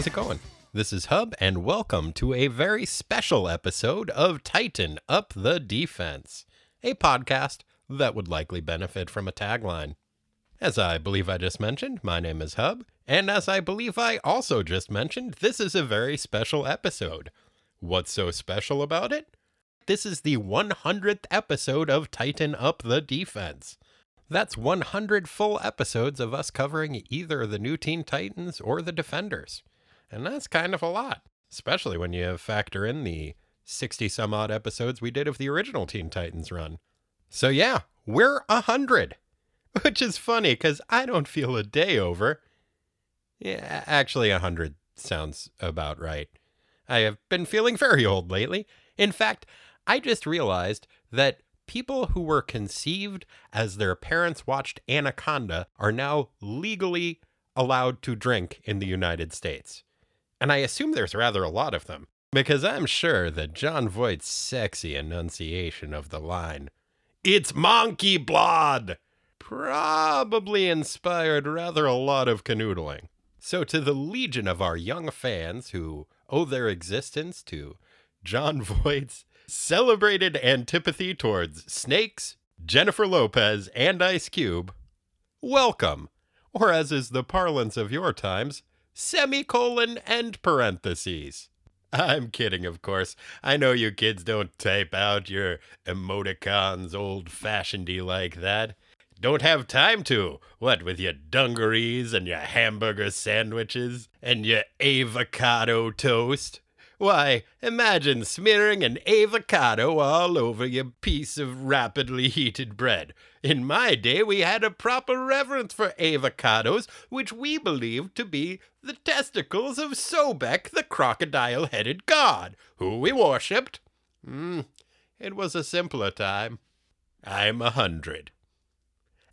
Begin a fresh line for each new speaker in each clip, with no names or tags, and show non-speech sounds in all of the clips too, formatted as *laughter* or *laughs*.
how's it going? This is Hub, and welcome to a very special episode of Titan Up the Defense, a podcast that would likely benefit from a tagline. As I believe I just mentioned, my name is Hub, and as I believe I also just mentioned, this is a very special episode. What's so special about it? This is the 100th episode of Titan Up the Defense. That's 100 full episodes of us covering either the new Teen Titans or the Defenders. And that's kind of a lot, especially when you factor in the 60 some odd episodes we did of the original Teen Titans run. So, yeah, we're 100, *laughs* which is funny because I don't feel a day over. Yeah, actually, 100 sounds about right. I have been feeling very old lately. In fact, I just realized that people who were conceived as their parents watched Anaconda are now legally allowed to drink in the United States. And I assume there's rather a lot of them, because I'm sure that Jon Voight's sexy enunciation of the line, It's monkey blood, probably inspired rather a lot of canoodling. So, to the legion of our young fans who owe their existence to Jon *laughs* Voight's celebrated antipathy towards snakes, Jennifer Lopez, and Ice Cube, welcome, or as is the parlance of your times, semicolon and parentheses. I'm kidding, of course. I know you kids don't type out your emoticons old fashionedy like that. Don't have time to. What with your dungarees and your hamburger sandwiches and your avocado toast? Why, imagine smearing an avocado all over your piece of rapidly heated bread. In my day, we had a proper reverence for avocados, which we believed to be the testicles of Sobek, the crocodile headed god, who we worshipped. Hmm, it was a simpler time. I'm a hundred.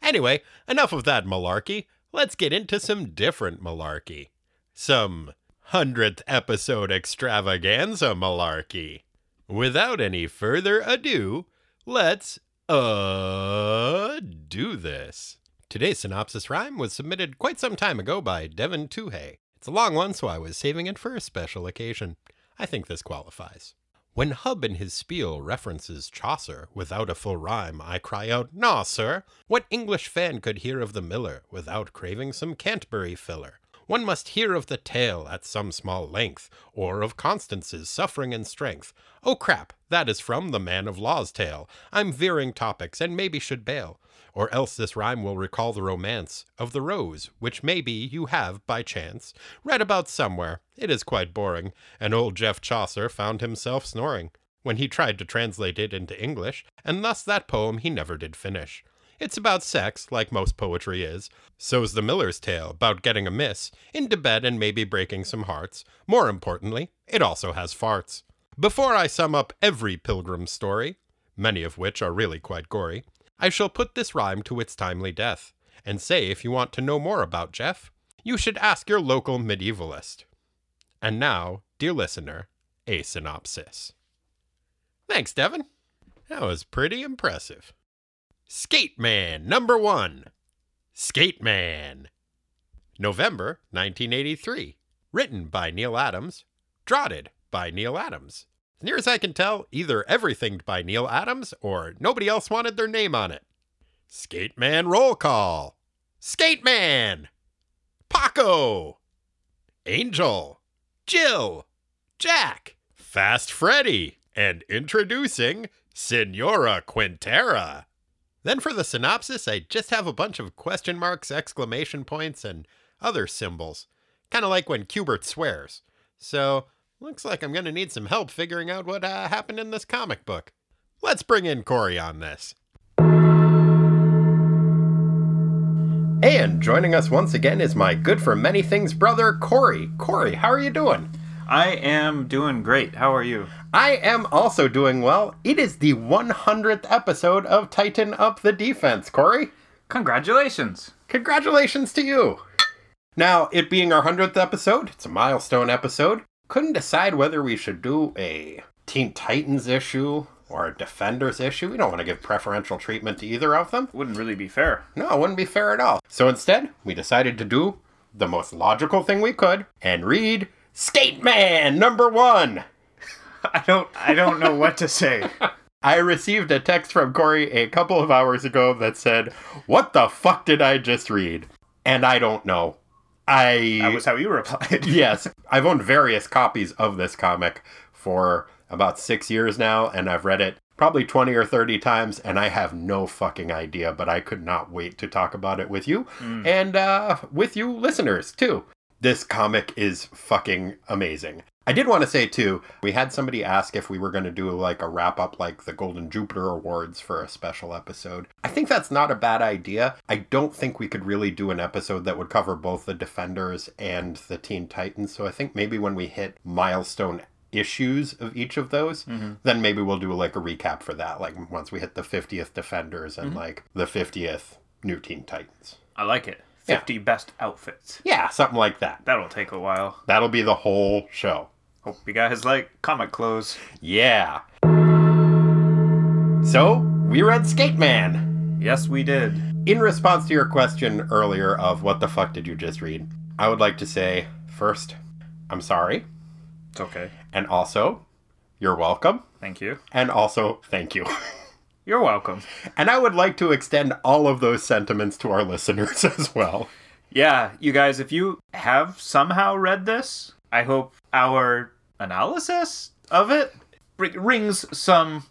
Anyway, enough of that malarkey. Let's get into some different malarkey. Some hundredth episode extravaganza malarkey. Without any further ado, let's uh do this. Today's synopsis rhyme was submitted quite some time ago by Devin Tuhey. It's a long one, so I was saving it for a special occasion. I think this qualifies. When Hub in his spiel references Chaucer without a full rhyme, I cry out, Naw, sir! What English fan could hear of the miller without craving some Canterbury filler? One must hear of the tale at some small length, or of Constance's suffering and strength. Oh crap, that is from the Man of Law's tale. I'm veering topics and maybe should bail. Or else this rhyme will recall the romance of the rose, which maybe you have, by chance, read about somewhere. It is quite boring, and old Jeff Chaucer found himself snoring when he tried to translate it into English, and thus that poem he never did finish. It's about sex, like most poetry is. So's the Miller's Tale, about getting a miss, into bed and maybe breaking some hearts. More importantly, it also has farts. Before I sum up every pilgrim's story, many of which are really quite gory, I shall put this rhyme to its timely death, and say if you want to know more about Jeff, you should ask your local medievalist. And now, dear listener, a synopsis. Thanks, Devin. That was pretty impressive. Skate Man number one. Skate Man. November 1983. Written by Neal Adams. Draughted by Neal Adams. As near as I can tell, either everything by Neal Adams or nobody else wanted their name on it. Skate Man roll call. Skate Man. Paco. Angel. Jill. Jack. Fast Freddy. And introducing Senora Quintera. Then for the synopsis, I just have a bunch of question marks, exclamation points, and other symbols. Kind of like when Q*bert swears. So, looks like I'm going to need some help figuring out what uh, happened in this comic book. Let's bring in Corey on this. And joining us once again is my good for many things brother, Corey. Corey, how are you doing?
I am doing great. How are you?
I am also doing well. It is the 100th episode of Titan Up the Defense, Corey.
Congratulations.
Congratulations to you. Now, it being our 100th episode, it's a milestone episode. Couldn't decide whether we should do a Teen Titans issue or a Defenders issue. We don't want to give preferential treatment to either of them.
Wouldn't really be fair.
No, it wouldn't be fair at all. So instead, we decided to do the most logical thing we could and read Skate Man number one.
I don't I don't know what to say. *laughs*
I received a text from Corey a couple of hours ago that said, What the fuck did I just read? And I don't know. I.
That was how you replied. *laughs*
yes, I've owned various copies of this comic for about six years now, and I've read it probably 20 or 30 times, and I have no fucking idea, but I could not wait to talk about it with you and uh, with you listeners, too. This comic is fucking amazing. I did want to say too, we had somebody ask if we were going to do like a wrap up like the Golden Jupiter Awards for a special episode. I think that's not a bad idea. I don't think we could really do an episode that would cover both the Defenders and the Teen Titans. So I think maybe when we hit milestone issues of each of those, mm-hmm. then maybe we'll do like a recap for that. Like once we hit the 50th Defenders and mm-hmm. like the 50th New Teen Titans.
I like it. 50 best outfits.
Yeah, something like that.
That'll take a while.
That'll be the whole show.
Hope you guys like comic clothes.
Yeah. So, we read Skate Man.
Yes, we did.
In response to your question earlier of what the fuck did you just read, I would like to say first, I'm sorry,
It's okay.
and also, you're welcome,
Thank you.
and also, thank you. *laughs*
You're welcome.
and I would like to extend all of those sentiments to our *laughs* listeners as well.
Yeah, you guys, if you have somehow read this, I hope our analysis of it r- rings some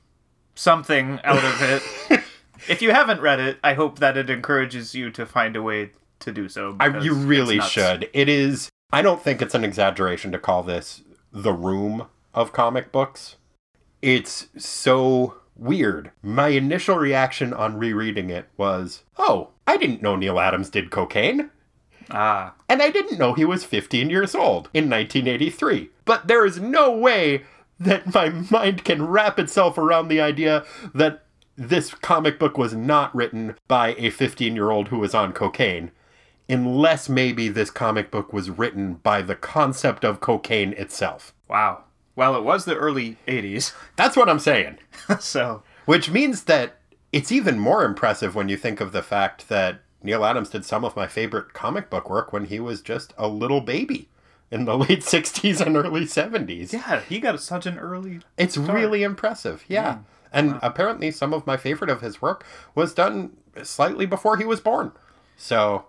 something out of it. *laughs* if you haven't read it, I hope that it encourages you to find a way to do so.
I, you really should. It is. I don't think it's an exaggeration to call this the room of comic books. It's so weird. My initial reaction on rereading it was, "Oh, I didn't know Neal Adams did cocaine."
Ah,
And I didn't know he was 15 years old in 1983. But there is no way that my mind can wrap itself around the idea that this comic book was not written by a 15 year old who was on cocaine. Unless maybe this comic book was written by the concept of cocaine itself.
wow. Well, it was the early 80s, *laughs*
That's what I'm saying.
so
Which means that it's even more impressive when you think of the fact that Neal Adams did some of my favorite comic book work when he was just a little baby in the *laughs* late 60s and early 70s.
yeah, he got such an early.
It's really impressive. Yeah. And apparently some of my favorite of his work was done slightly before he was born. So,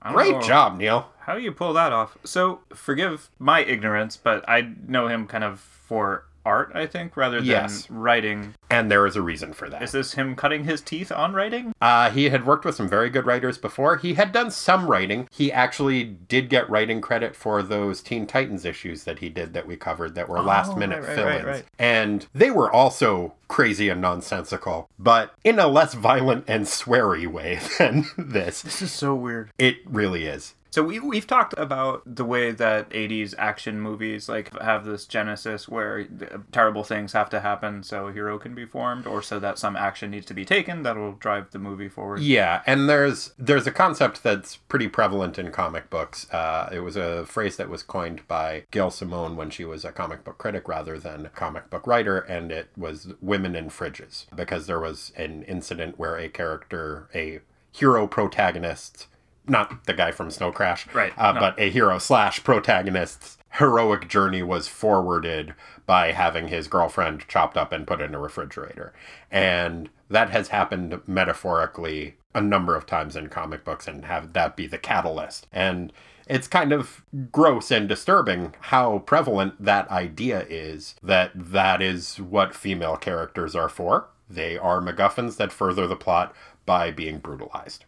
great
know
job, Neal.
How do you pull that off? So, forgive my ignorance, but I know him kind of for art, I think, rather than
Yes.
writing.
And there is a reason for that.
Is this him cutting his teeth on writing?
Uh, he had worked with some very good writers before. He had done some writing. He actually did get writing credit for those Teen Titans issues that he did that we covered that were last minute
right, right,
fill ins.
right, right.
And they were also crazy and nonsensical, but in a less violent and sweary way *laughs* than this.
This is so weird.
It really is.
So we we've talked about the way that 80s action movies like have this genesis where terrible things have to happen so a hero can be formed or so that some action needs to be taken that'll drive the movie forward.
Yeah, and there's there's a concept that's pretty prevalent in comic books. Uh, it was a phrase that was coined by Gail Simone when she was a comic book critic rather than a comic book writer, and it was women in fridges because there was an incident where a character, a hero protagonist, not the guy from Snow Crash,
Right,
uh,
no.
but a hero slash protagonist's heroic journey was forwarded by having his girlfriend chopped up and put in a refrigerator. And that has happened metaphorically a number of times in comic books and have that be the catalyst. And it's kind of gross and disturbing how prevalent that idea is that that is what female characters are for. They are MacGuffins that further the plot by being brutalized.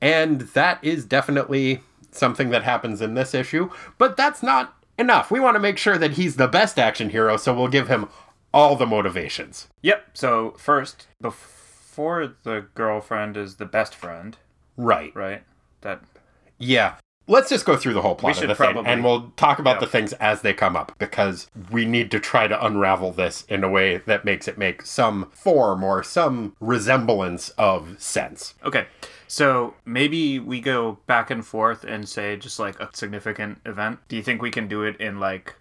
And that is definitely something that happens in this issue, but that's not enough. We want to make sure that he's the best action hero, so we'll give him all the motivations.
Yep. So first before the girlfriend is the best friend,
Right.
right? That
Yeah. Let's just go through the whole plot of the thing, and we'll talk about
Yeah.
the things as they come up because we need to try to unravel this in a way that makes it make some form or some resemblance of sense.
Okay. So maybe we go back and forth and say just like a significant event. Do you think we can do it in like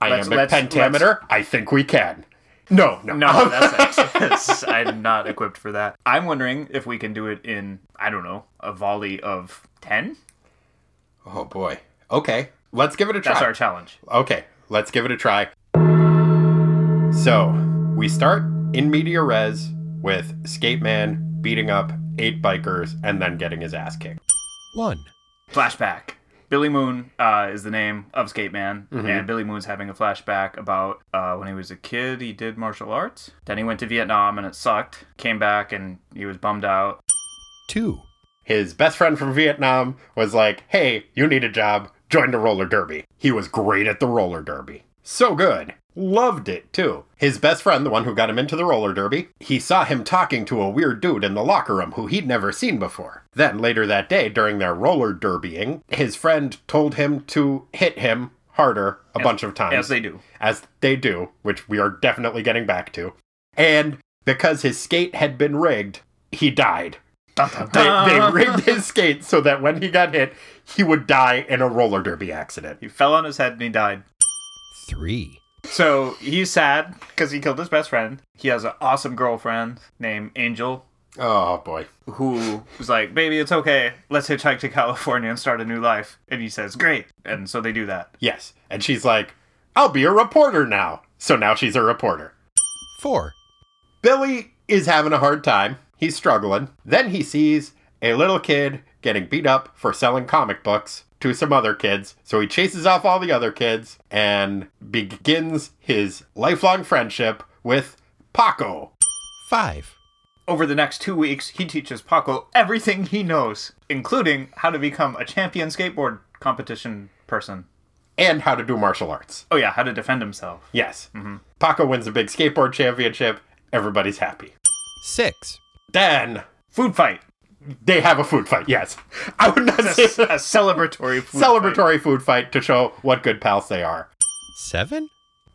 Let's-
Iambic
let's-
pentameter? I think we can. No, no,
No, *laughs* that's, that's *laughs* I'm not equipped for that. I'm wondering if we can do it in I don't know a volley of ten.
Oh boy. Okay, let's give it a try.
That's our challenge.
Okay, let's give it a try. So, we start in media res with Skate Man beating up eight bikers and then getting his ass kicked. One.
Flashback. Billy Moon uh, is the name of Skate Man,
Mm-hmm.
and Billy Moon's having a flashback about uh, when he was a kid. He did martial arts. Then he went to Vietnam and it sucked. Came back and he was bummed out.
Two. His best friend from Vietnam was like, hey, you need a job, join the roller derby. He was great at the roller derby. So good. Loved it too. His best friend, the one who got him into the roller derby, he saw him talking to a weird dude in the locker room who he'd never seen before. Then later that day, during their roller derbying, his friend told him to hit him harder a bunch of times
As they do.
as they do, which we are definitely getting back to. And because his skate had been rigged, he died.
Dun, dun,
They, they *laughs* rigged his skate so that when he got hit, he would die in a roller derby accident.
He fell on his head and he died.
Three.
So he's sad because he killed his best friend. He has an awesome girlfriend named Angel
Oh boy.
who was like, Baby, it's okay. Let's hitchhike to California and start a new life. And he says, Great. And so they do that.
Yes. And she's like, I'll be a reporter now. So now she's a reporter. Four. Billy is having a hard time. He's struggling. Then he sees a little kid getting beat up for selling comic books to some other kids. So he chases off all the other kids and begins his lifelong friendship with Paco. Five.
Over the next two weeks, he teaches Paco everything he knows, including how to become a champion skateboard competition person.
And how to do martial arts.
Oh, yeah, how to defend himself.
Yes. Mm-hmm. Paco wins a big skateboard championship. Everybody's happy. Six. Then
Food fight.
They have a food fight. Yes. I would not
A,
say
a celebratory food fight.
celebratory food fight to show what good pals they are. Seven?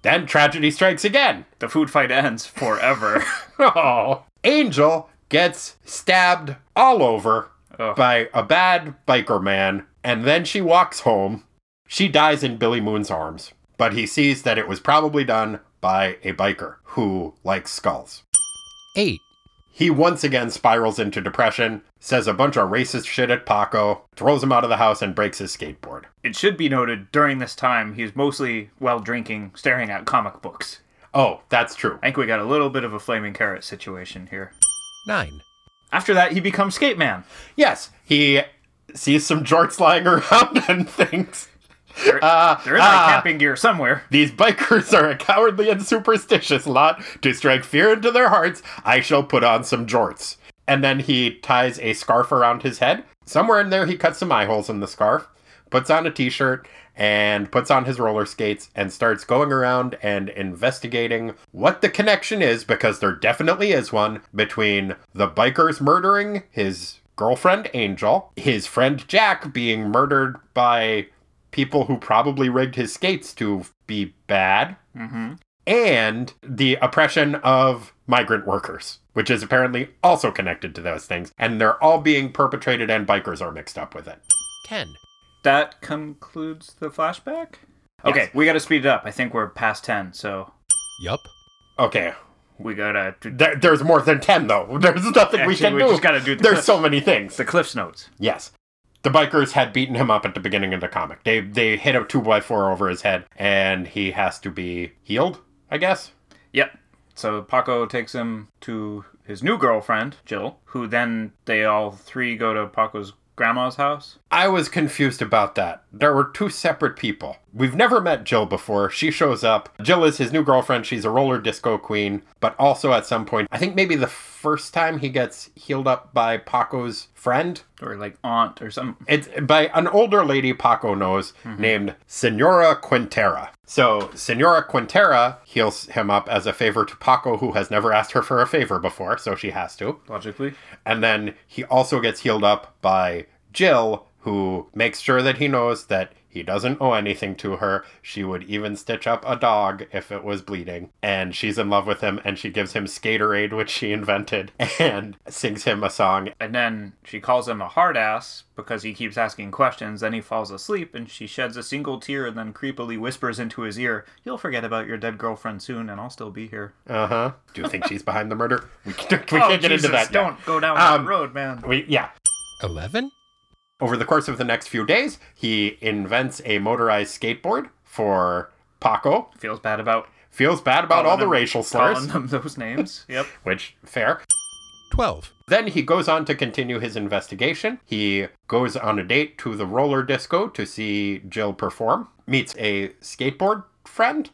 Then tragedy strikes again.
The food fight ends forever. *laughs*
Oh. Angel gets stabbed all over
Ugh.
by a bad biker man, and then she walks home. She dies in Billy Moon's arms, but he sees that it was probably done by a biker who likes skulls. Eight. He once again spirals into depression, says a bunch of racist shit at Paco, throws him out of the house, and breaks his skateboard.
it should be noted during this time, he's mostly while drinking, staring at comic books.
Oh, that's true.
I think we got a little bit of a flaming carrot situation here.
Nine.
After that, he becomes Skate Man.
Yes, he sees some jorts lying *laughs* around and thinks,
There,
Uh,
there is like
ah.
camping gear somewhere.
These bikers are a cowardly and superstitious lot. To strike fear into their hearts, I shall put on some jorts. And then he ties a scarf around his head. Somewhere in there, he cuts some eye holes in the scarf, puts on a t shirt, and puts on his roller skates and starts going around and investigating what the connection is, because there definitely is one, between the bikers murdering his girlfriend Angel, his friend Jack being murdered by people who probably rigged his skates to be bad, mm-hmm. and the oppression of migrant workers, which is apparently also connected to those things. And they're all being perpetrated, and bikers are mixed up with it. 10.
That concludes the flashback? Okay,
Yes.
we gotta speed it up. I think we're past 10, so
Yup. Okay.
we gotta.
There, there's more than 10, though. *laughs* There's nothing we
Actually,
can
we
do.
just gotta do the
There's
clip.
so many things.
The Cliff's Notes.
Yes. The bikers had beaten him up at the beginning of the comic. They they hit a two by four over his head, and he has to be healed, I guess.
Yep. So Paco takes him to his new girlfriend, Jill, who then they all three go to Paco's grandma's house.
I was confused about that. There were two separate people. We've never met Jill before. She shows up. Jill is his new girlfriend. She's a roller disco queen, but also at some point, I think maybe the first time he gets healed up by Paco's friend.
Or like aunt or something.
It's by an older lady Paco knows mm-hmm. named Senora Quintera. So Senora Quintera heals him up as a favor to Paco, who has never asked her for a favor before, so she has to.
Logically.
And then he also gets healed up by Jill, who makes sure that he knows that he doesn't owe anything to her. She would even stitch up a dog if it was bleeding. And she's in love with him, and she gives him Skaterade, which she invented, *laughs* and sings him a song.
And then she calls him a hard ass because he keeps asking questions. Then he falls asleep and she sheds a single tear and then creepily whispers into his ear, You'll forget about your dead girlfriend soon and I'll still be here.
Uh huh. Do you think she's behind the murder? We, can, *laughs* we
oh,
can't get
Jesus,
into that. yet.
Don't go down
Um,
that road, man.
We, yeah.
11?
Over the course of the next few days, he invents a motorized skateboard for Paco.
Feels bad about
Feels bad about all
calling
the
them-
racial slurs,
calling them those names. *laughs* Yep.
which fair.
12.
Then he goes on to continue his investigation. He goes on a date to the roller disco to see Jill perform, meets a skateboard friend,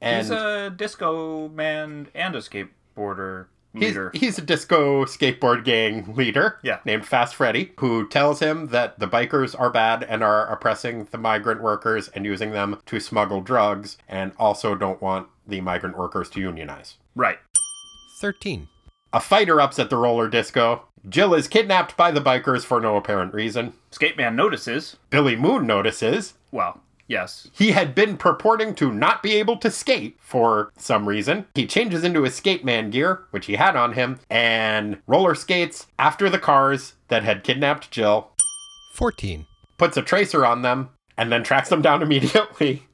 and
He's a disco man and a skateboarder
He's,
leader.
he's a disco skateboard gang leader
Yeah.
named Fast Freddy, who tells him that the bikers are bad and are oppressing the migrant workers and using them to smuggle drugs, and also don't want the migrant workers to unionize.
right.
13.
A fight erupts at the roller disco. Jill is kidnapped by the bikers for no apparent reason.
Skate man notices.
Billy Moon notices
Well, yes.
he had been purporting to not be able to skate for some reason. He changes into his skateman gear, which he had on him, and roller skates after the cars that had kidnapped Jill,
14.
puts a tracer on them, and then tracks them down *laughs* immediately.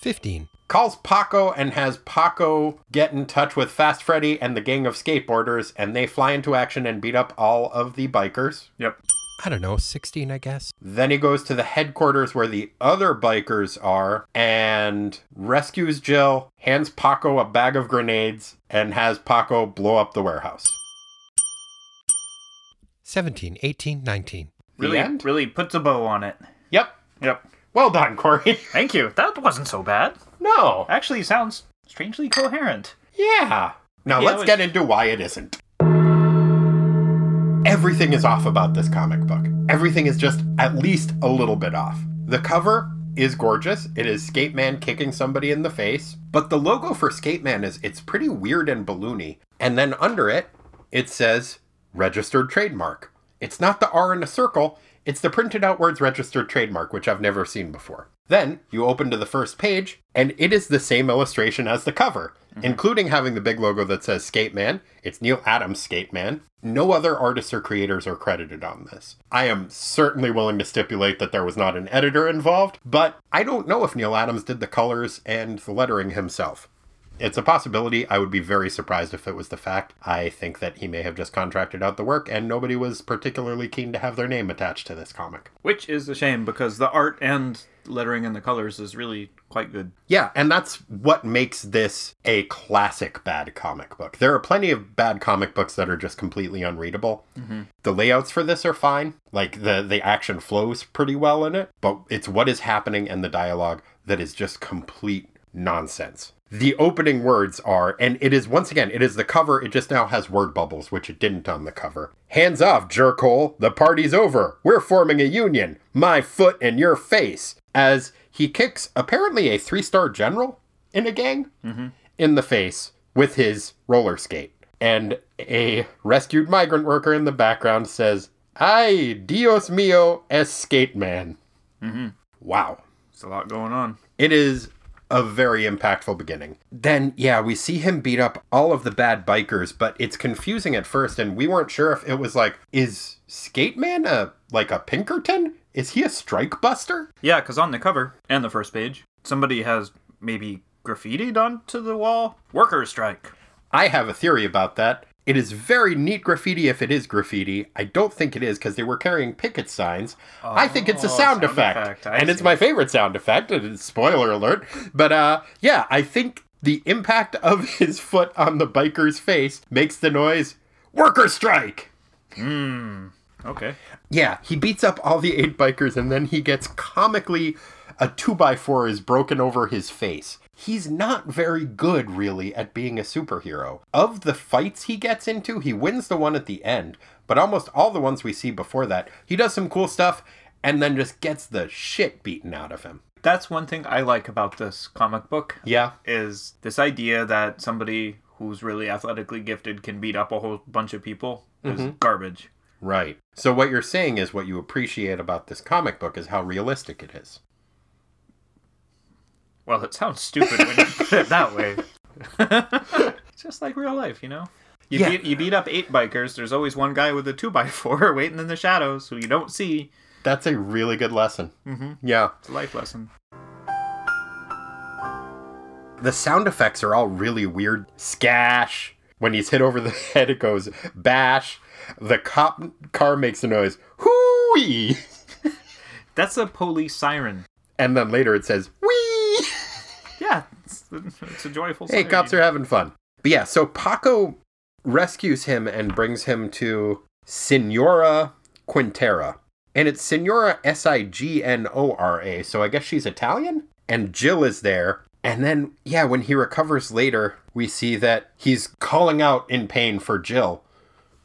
15.
Calls Paco and has Paco get in touch with Fast Freddy and the gang of skateboarders, and they fly into action and beat up all of the bikers.
Yep.
I don't know, 16, I guess.
Then he goes to the headquarters where the other bikers are and rescues Jill, hands Paco a bag of grenades, and has Paco blow up the warehouse.
17, 18, 19.
The
Really,
end?
really puts a bow on it.
Yep.
Yep.
Well done, Corey. *laughs*
Thank you. That wasn't so bad.
no.
Actually, sounds strangely coherent.
Yeah. Now
Yeah,
let's
was-
get into why it isn't. Everything is off about this comic book. Everything is just at least a little bit off. The cover is gorgeous. It is Skate Man kicking somebody in the face. But the logo for Skate Man is it's pretty weird and balloony. And then under it, it says registered trademark. It's not the R in a circle, it's the printed out words registered trademark, which I've never seen before. Then you open to the first page, and it is the same illustration as the cover, mm-hmm. including having the big logo that says Skate Man. It's Neal Adams Skate Man. No other artists or creators are credited on this. I am certainly willing to stipulate that there was not an editor involved, but I don't know if Neal Adams did the colors and the lettering himself. It's a possibility. I would be very surprised if it was the fact. I think that he may have just contracted out the work and nobody was particularly keen to have their name attached to this comic.
Which is a shame because the art and lettering and the colors is really quite good.
Yeah, and that's what makes this a classic bad comic book. There are plenty of bad comic books that are just completely unreadable. Mm-hmm. The layouts for this are fine. Like the the action flows pretty well in it, but it's what is happening and the dialogue that is just complete nonsense. The opening words are, and it is once again, it is the cover, it just now has word bubbles, which it didn't on the cover. Hands off, jerkhole. The party's over. We're forming a union. My foot in your face. As he kicks apparently a three star general in a gang mm-hmm. in the face with his roller skate. And a rescued migrant worker in the background says, Ay, Dios mío, es skate man. Mm-hmm. Wow.
There's a lot going on.
It is a very impactful beginning. Then, yeah, we see him beat up all of the bad bikers, but it's confusing at first, and we weren't sure if it was like, is Skate Man a like a Pinkerton? Is he a strike buster?
Yeah, because on the cover and the first page, somebody has maybe graffitied onto the wall workers strike.
I have a theory about that. It is very neat graffiti if it is graffiti. I don't think it is because they were carrying picket signs. I think it's a
Oh,
sound,
sound
effect.
effect.
And it's my favorite sound effect. and it's- Spoiler alert. But uh yeah, I think the impact of *laughs* his foot on the biker's face makes the noise worker strike. Hmm.
Okay.
Yeah, he beats up all the eight bikers and then he gets comically a two by four is broken over his face. He's not very good, really, at being a superhero. Of the fights he gets into, he wins the one at the end, but almost all the ones we see before that, he does some cool stuff and then just gets the shit beaten out of him.
That's one thing I like about this comic book
Yeah,
is this idea that somebody who's really athletically gifted can beat up a whole bunch of people is mm-hmm. garbage.
right. So, what you're saying is what you appreciate about this comic book is how realistic it is.
Well, it sounds stupid when you put it that way. it's *laughs* just like real life, you know? You,
Yeah.
beat, you beat up eight bikers, there's always one guy with a 2x4 *laughs* waiting in the shadows who you don't see.
That's a really good lesson. Mm-hmm. Yeah.
It's a life lesson.
The sound effects are all really weird. Scash. When he's hit over the *laughs* head, it goes bash. The cop car makes a noise. Hooey!
That's a police siren.
And then later it says!
Yeah, it's, it's a joyful.
hey,
siren.
cops are having fun. But yeah, so Paco rescues him and brings him to Signora Quintera. And it's Signora S I G N O R A, so I guess she's Italian? And Jill is there. And then, yeah, when he recovers later, we see that he's calling out in pain for Jill.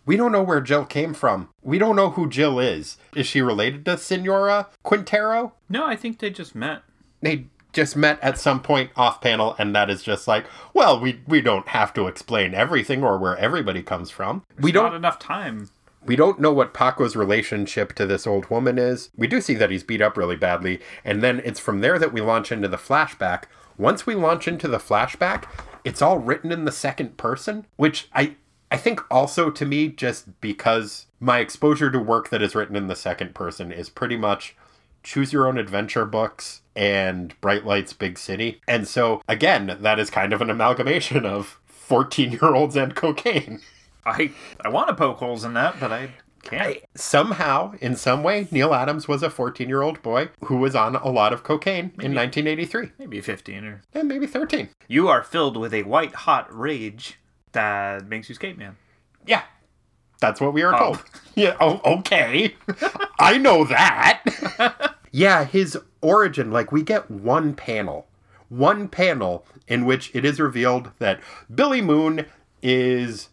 We don't know where Jill came from. We don't know who Jill is. Is she related to Signora Quintero?
No, I think they just met.
they just met at some point off panel and that is just like well we we don't have to explain everything or where everybody comes from. We
Not
don't
enough time.
we don't know what paco's relationship to this old woman is. We do see that he's beat up really badly and then it's from there that we launch into the flashback. Once we launch into the flashback it's all written in the second person which i I think also to me, just because my exposure to work that is written in the second person is pretty much choose your own adventure books and Bright Lights Big City. And so, again, that is kind of an amalgamation of 14 year olds and cocaine.
I I want to poke holes in that, but I can't.
Somehow, in some way, Neal Adams was a 14 year old boy who was on a lot of cocaine in 1983.
Maybe fifteen or.
And maybe 13.
You are filled with a white hot rage that makes you skate man.
Yeah. That's what we are
Oh.
told. *laughs* Yeah, oh, okay. *laughs* I know that. *laughs* yeah, his origin, like, we get one panel. One panel in which it is revealed that Billy Moon is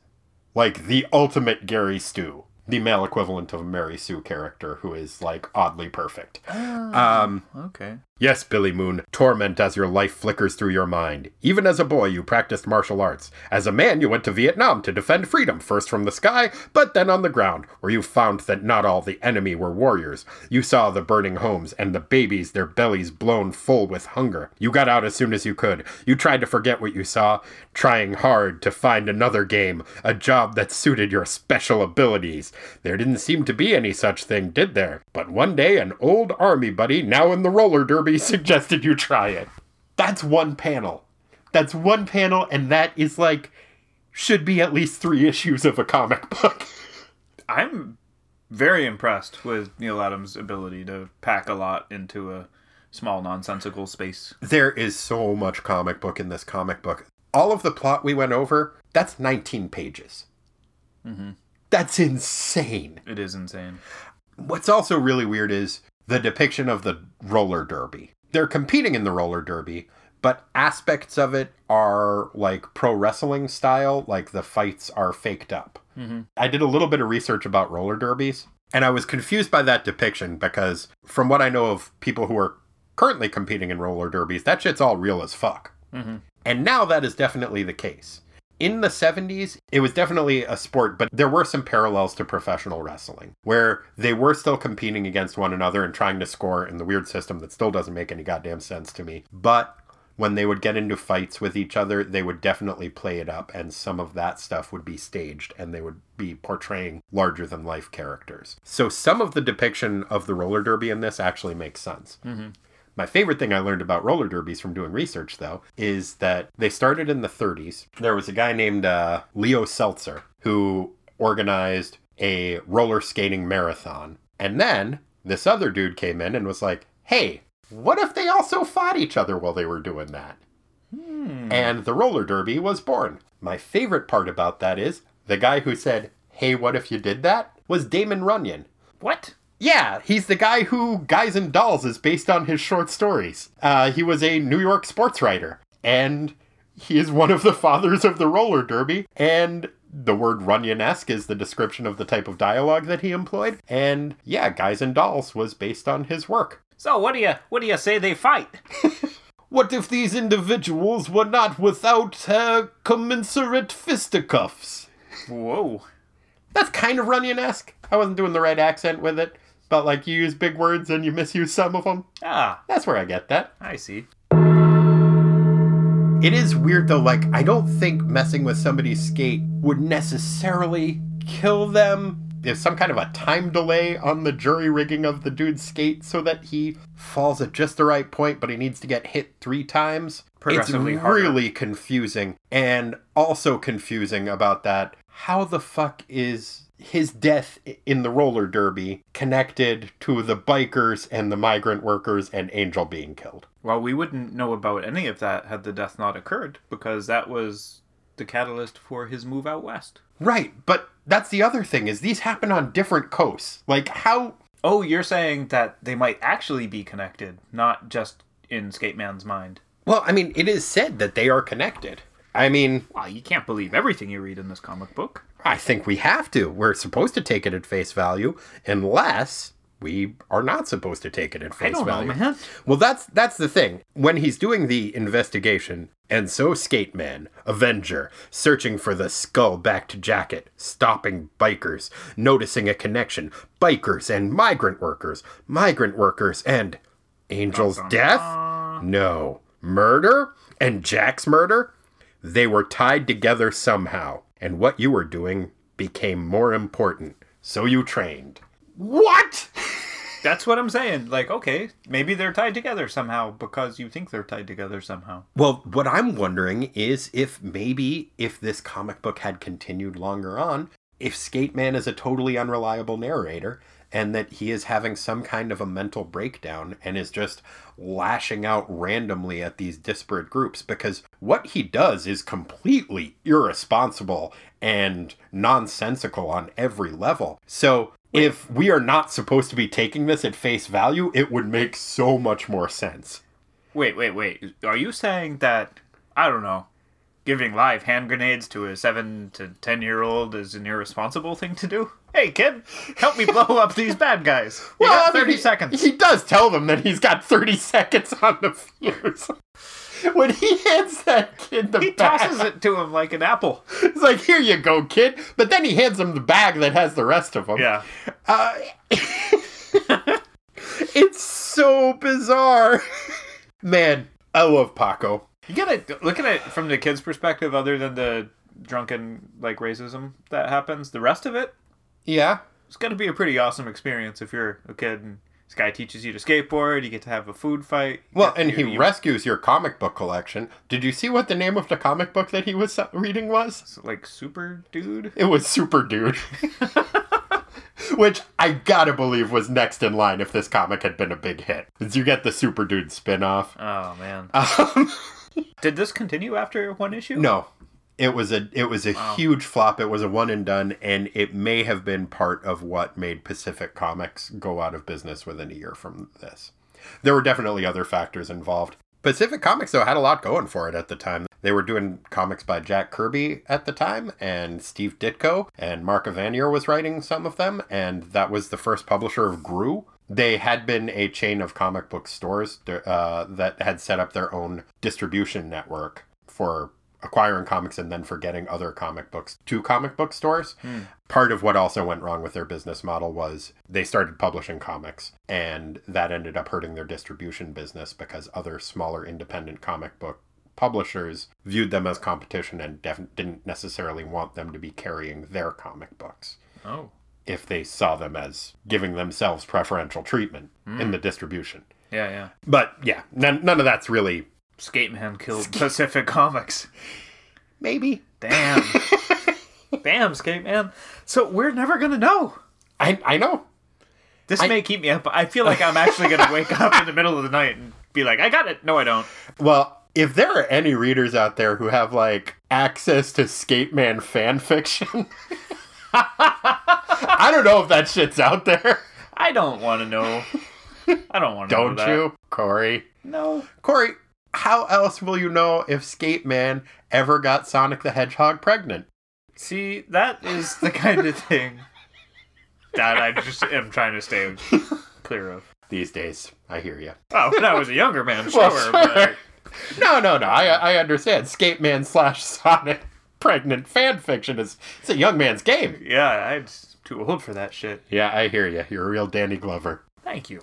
like the ultimate Gary Stu, the male equivalent of a Mary Sue character who is like oddly perfect. Um,
Okay.
Yes, Billy Moon, torment as your life flickers through your mind. Even as a boy, you practiced martial arts. As a man, you went to Vietnam to defend freedom, first from the sky, but then on the ground, where you found that not all the enemy were warriors. You saw the burning homes and the babies, their bellies blown full with hunger. You got out as soon as you could. You tried to forget what you saw, trying hard to find another game, a job that suited your special abilities. There didn't seem to be any such thing, did there? But one day, an old army buddy, now in the roller derby, *laughs* suggested you try it. That's one panel. That's one panel, and that is like, should be at least three issues of a comic book. *laughs*
I'm very impressed with Neal Adams' ability to pack a lot into a small nonsensical space.
There is so much comic book in this comic book. All of the plot we went over, that's 19 pages. Mm-hmm. That's insane.
It is insane.
What's also really weird is the depiction of the roller derby. They're competing in the roller derby, but aspects of it are like pro wrestling style, like the fights are faked up. Mm-hmm. I did a little bit of research about roller derbies, and I was confused by that depiction because, from what I know of people who are currently competing in roller derbies, that shit's all real as fuck. Mm-hmm. And now that is definitely the case. In the 70s, it was definitely a sport, but there were some parallels to professional wrestling where they were still competing against one another and trying to score in the weird system that still doesn't make any goddamn sense to me. But when they would get into fights with each other, they would definitely play it up, and some of that stuff would be staged and they would be portraying larger than life characters. So some of the depiction of the roller derby in this actually makes sense. Mm-hmm. My favorite thing I learned about roller derbies from doing research, though, is that they started in the 30s. There was a guy named uh, Leo Seltzer who organized a roller skating marathon. And then this other dude came in and was like, hey, what if they also fought each other while they were doing that? And the roller derby was born. My favorite part about that is the guy who said, hey, what if you did that? was Damon Runyon.
What?
Yeah, he's the guy who Guys and Dolls is based on his short stories. Uh, he was a New York sports writer, and he is one of the *laughs* fathers of the roller derby. And the word Runyon-esque is the description of the type of dialogue that he employed. And yeah, Guys and Dolls was based on his work.
So what do you what do you say they fight? *laughs*
What if these individuals were not without uh, commensurate fisticuffs?
Whoa.
That's kind of Runyon-esque. I wasn't doing the right accent with it, but like you use big words and you misuse some of them.
Ah,
That's where I get that.
I see.
It is weird though, like, I don't think messing with somebody's skate would necessarily kill them. There's some kind of a time delay on the jury rigging of the dude's skate so that he falls at just the right point, but he needs to get hit three times.
Progressively
it's
harder.
really confusing. And also confusing about that, how the fuck is his death in the roller derby connected to the bikers and the migrant workers and Angel being killed.
Well, we wouldn't know about any of that had the death not occurred, because that was the catalyst for his move out west.
Right, but that's the other thing is these happen on different coasts. Like how
Oh, you're saying that they might actually be connected, not just in Skate Man's mind.
Well, I mean, it is said that they are connected. I mean,
Wow, you can't believe everything you read in this comic book.
I think we have to. We're supposed to take it at face value unless we are not supposed to take it at face
know,
value.
man.
Well, that's that's the thing. When he's doing the investigation, and so Skateman, Avenger, searching for the skull-backed jacket, stopping bikers, noticing a connection, bikers and migrant workers, migrant workers and Angel's death? No. Murder? And Jack's murder? They were tied together somehow, and what you were doing became more important. So you trained. What? *laughs*
That's what I'm saying. Like, okay, maybe they're tied together somehow because you think they're tied together somehow.
Well, what I'm wondering is if maybe if this comic book had continued longer on, if Skateman is a totally unreliable narrator and that he is having some kind of a mental breakdown and is just lashing out randomly at these disparate groups because what he does is completely irresponsible and nonsensical on every level. So, if we are not supposed to be taking this at face value, it would make so much more sense.
Wait, wait, wait. Are you saying that, I don't know, giving live hand grenades to a 7 to 10 year old is an irresponsible thing to do? Hey, kid, help me blow up these bad guys. You got
I mean,
30 seconds.
He does tell them that he's got 30 seconds on the fuse. *laughs* when he hands that kid the
He
bag,
tosses it to him like an apple.
It's like, here you go, kid. But then he hands him the bag that has the rest of them.
Yeah.
Uh, *laughs* it's so bizarre. *laughs* Man, I love Paco.
You gotta look at it from the kid's perspective, other than the drunken, like, racism that happens. The rest of it,
Yeah.
it's gonna be a pretty awesome experience if you're a kid and this guy teaches you to skateboard, you get to have a food fight.
Well, and
you-
he
you-
rescues your comic book collection. Did you see what the name of the comic book that he was reading was?
like super dude.
It was Super Dude. *laughs* Which I gotta believe was next in line if this comic had been a big hit. Did you get the Super Dude spin off?
Oh man.
Um, *laughs*
Did this continue after one issue?
no. It was a it was a huge flop. It was a one and done, and it may have been part of what made Pacific Comics go out of business within a year from this. There were definitely other factors involved. Pacific Comics though had a lot going for it at the time. They were doing comics by Jack Kirby at the time, and Steve Ditko and Mark Evanier was writing some of them, and that was the first publisher of Groo. They had been a chain of comic book stores uh, that had set up their own distribution network for acquiring comics and then forgetting other comic books to comic book stores. Hmm. Part of what also went wrong with their business model was they started publishing comics, and that ended up hurting their distribution business because other smaller independent comic book publishers viewed them as competition and def- didn't necessarily want them to be carrying their comic books
Oh.
if they saw them as giving themselves preferential treatment in hmm. the distribution.
Yeah, yeah.
But yeah, none, none of that's really
Skate Man killed Pacific Comics.
maybe.
Damn. *laughs* Damn, Skate Man. So we're never gonna know.
I I know.
This
I-
may keep me up. I feel like I'm actually gonna wake up in the middle of the night and be like, I got it. No, I don't.
Well, if there are any readers out there who have like access to Skateman fan fiction, *laughs* I don't know if that shit's out there.
I don't want to know. I don't want to know.
Don't you, Corey?
No.
Corey, how else will you know if Skate Man ever got Sonic the Hedgehog pregnant?
See, that is *laughs* the kind of thing that I just am trying to stay clear of.
These days, I hear you.
Oh, when I was a younger man, *laughs* sure.
Well, sure.
But
No, no, no. I I understand. Skate Man slash Sonic *laughs* pregnant fan fiction is it's a young man's game.
yeah, I'm too old for that shit.
Yeah, I hear you. You're a real Danny Glover.
Thank you.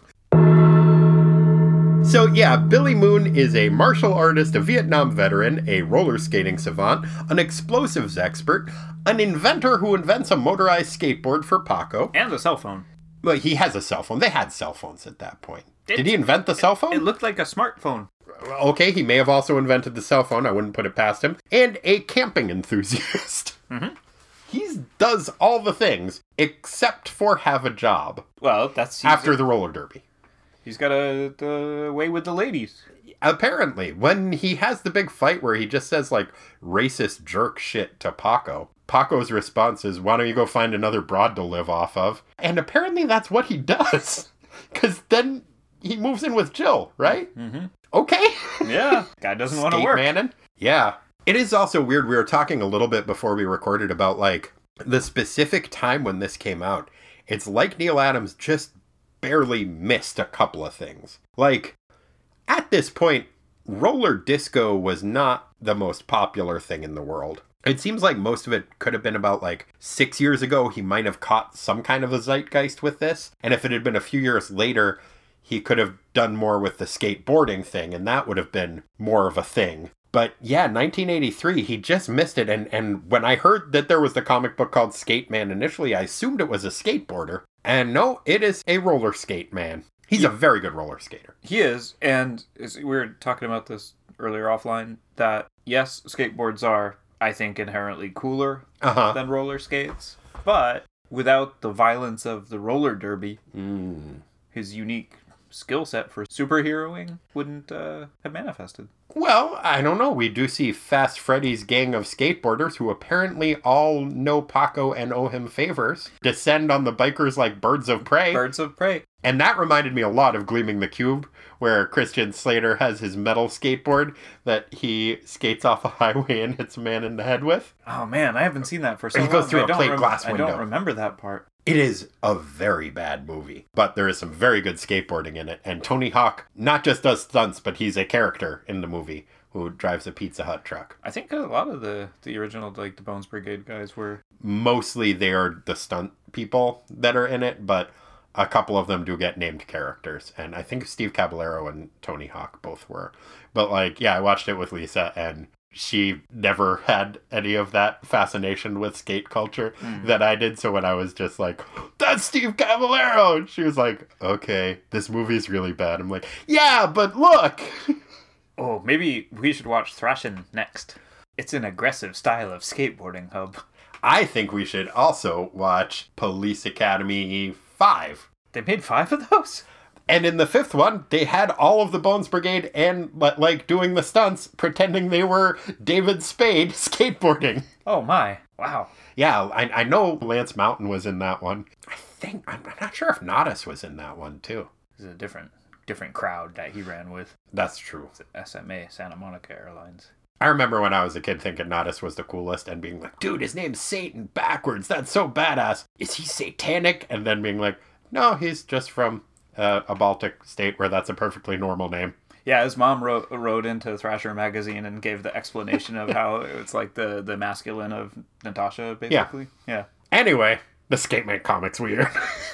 So, yeah, Billy Moon is a martial artist, a Vietnam veteran, a roller skating savant, an explosives expert, an inventor who invents a motorized skateboard for Paco.
And a cell phone.
Well, he has a cell phone. They had cell phones at that point. Did he invent the cell phone?
It looked like a smartphone.
okay, he may have also invented the cell phone. I wouldn't put it past him. And a camping enthusiast. *laughs* Mm-hmm. he does all the things except for have a job
Well, that's
after the roller derby.
He's got a the way with the ladies.
Apparently, when he has the big fight where he just says like racist jerk shit to Paco, Paco's response is, "Why don't you go find another broad to live off of?" And apparently, that's what he *laughs* does, because then he moves in with Jill, right?
Mm-hmm.
Okay.
Yeah, *laughs* guy doesn't want to work.
manning. Yeah. It is also weird. We were talking a little bit before we recorded about like the specific time when this came out. It's like Neal Adams just barely missed a couple of things. Like at this point, roller disco was not the most popular thing in the world. It seems like most of it could have been about like six years ago. He might have caught some kind of a zeitgeist with this. And if it had been a few years later, he could have done more with the skateboarding thing, and that would have been more of a thing. But yeah, 1983, he just missed it. And, and when I heard that there was the comic book called Skate Man initially, I assumed it was a skateboarder. And no, it is a roller skate man. He's a very good roller skater.
He is, and is, we were talking about this earlier offline. That yes, skateboards are, I think, inherently cooler
Uh huh.
than roller skates, but without the violence of the roller derby,
Mm.
his unique skill set for superheroing wouldn't uh, have manifested.
Well, I don't know. We do see Fast Freddy's gang of skateboarders who apparently all know Paco and owe him favors descend on the bikers like birds of prey.
Birds of prey.
And that reminded me a lot of Gleaming the Cube, where Christian Slater has his metal skateboard that he skates off a highway and hits a man in the head with.
Oh man, I haven't seen that for so
He
long.
goes through
I
a plate
rem-
glass
I don't remember that part.
It is a very bad movie, but there is some very good skateboarding in it. And Tony Hawk not just does stunts, but he's a character in the movie who drives a Pizza Hut truck.
I think a lot of the the original like the Bones Brigade guys were.
mostly they are the stunt people that are in it, but a couple of them do get named characters. And I think Steve Caballero and Tony Hawk both were. But like, yeah, I watched it with Lisa and she never had any of that fascination with skate culture hmm. that I did. So when I was just like, that's Steve Caballero, and she was like, okay, this movie's really bad. I'm like, yeah, but look. *laughs*
Oh, maybe we should watch Thrashin' next. It's an aggressive style of skateboarding hub.
I think we should also watch Police Academy 5.
They made five of those.
And in the fifth one, they had all of the Bones Brigade and li- like doing the stunts, pretending they were David Spade *laughs* skateboarding.
Oh my! Wow.
Yeah, I, I know Lance Mountain was in that one. I think I'm, I'm not sure if Natas was in that one too.
This is a different different crowd that he ran with.
That's true.
It's SMA Santa Monica Airlines.
I remember when I was a kid thinking Natas was the coolest and being like, dude, his name's Satan backwards. That's so badass. Is he satanic? And then being like, no, he's just from uh, a Baltic state where that's a perfectly normal name.
Yeah, his mom wrote wrote into Thrasher magazine and gave the explanation of *laughs* how it's like the the masculine of Natasha, basically. Yeah.
Anyway, the Skateman comic's weird. *laughs*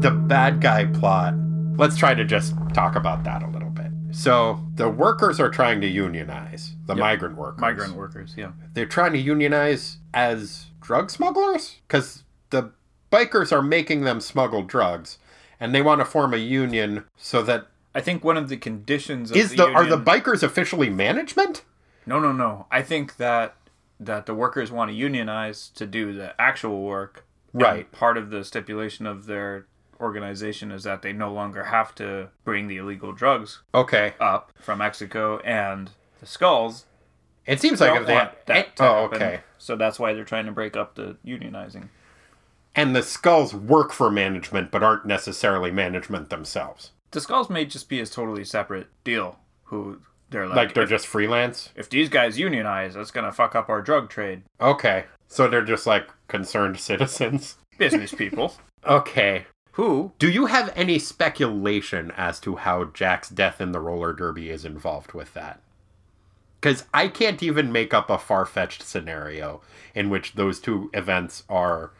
the bad guy plot. Let's try to just talk about that a little bit. So, the workers are trying to unionize, the migrant workers.
Migrant workers. Yeah.
They're trying to unionize as drug smugglers? Because the bikers are making them smuggle drugs, and they want to form a union so that.
I think one of the conditions of
Is
the,
the, are the bikers officially management?
No, no, no. I think that that the workers want to unionize to do the actual work.
Right.
part of the stipulation of their organization is that they no longer have to bring the illegal drugs
Okay.
up from Mexico and the skulls
It seems like if they.
want that
oh, okay.
So that's why they're trying to break up the unionizing.
And the skulls work for management, but aren't necessarily management themselves.
The skulls may just be a totally separate deal. Who they're like,
Like they're
if,
just freelance.
if these guys unionize, that's gonna fuck up our drug trade.
Okay. So they're just like concerned *laughs* citizens.
Business people *laughs*
Okay.
who
Do you have any speculation as to how Jack's death in the roller derby is involved with that? Because I can't even make up a far fetched scenario in which those two events are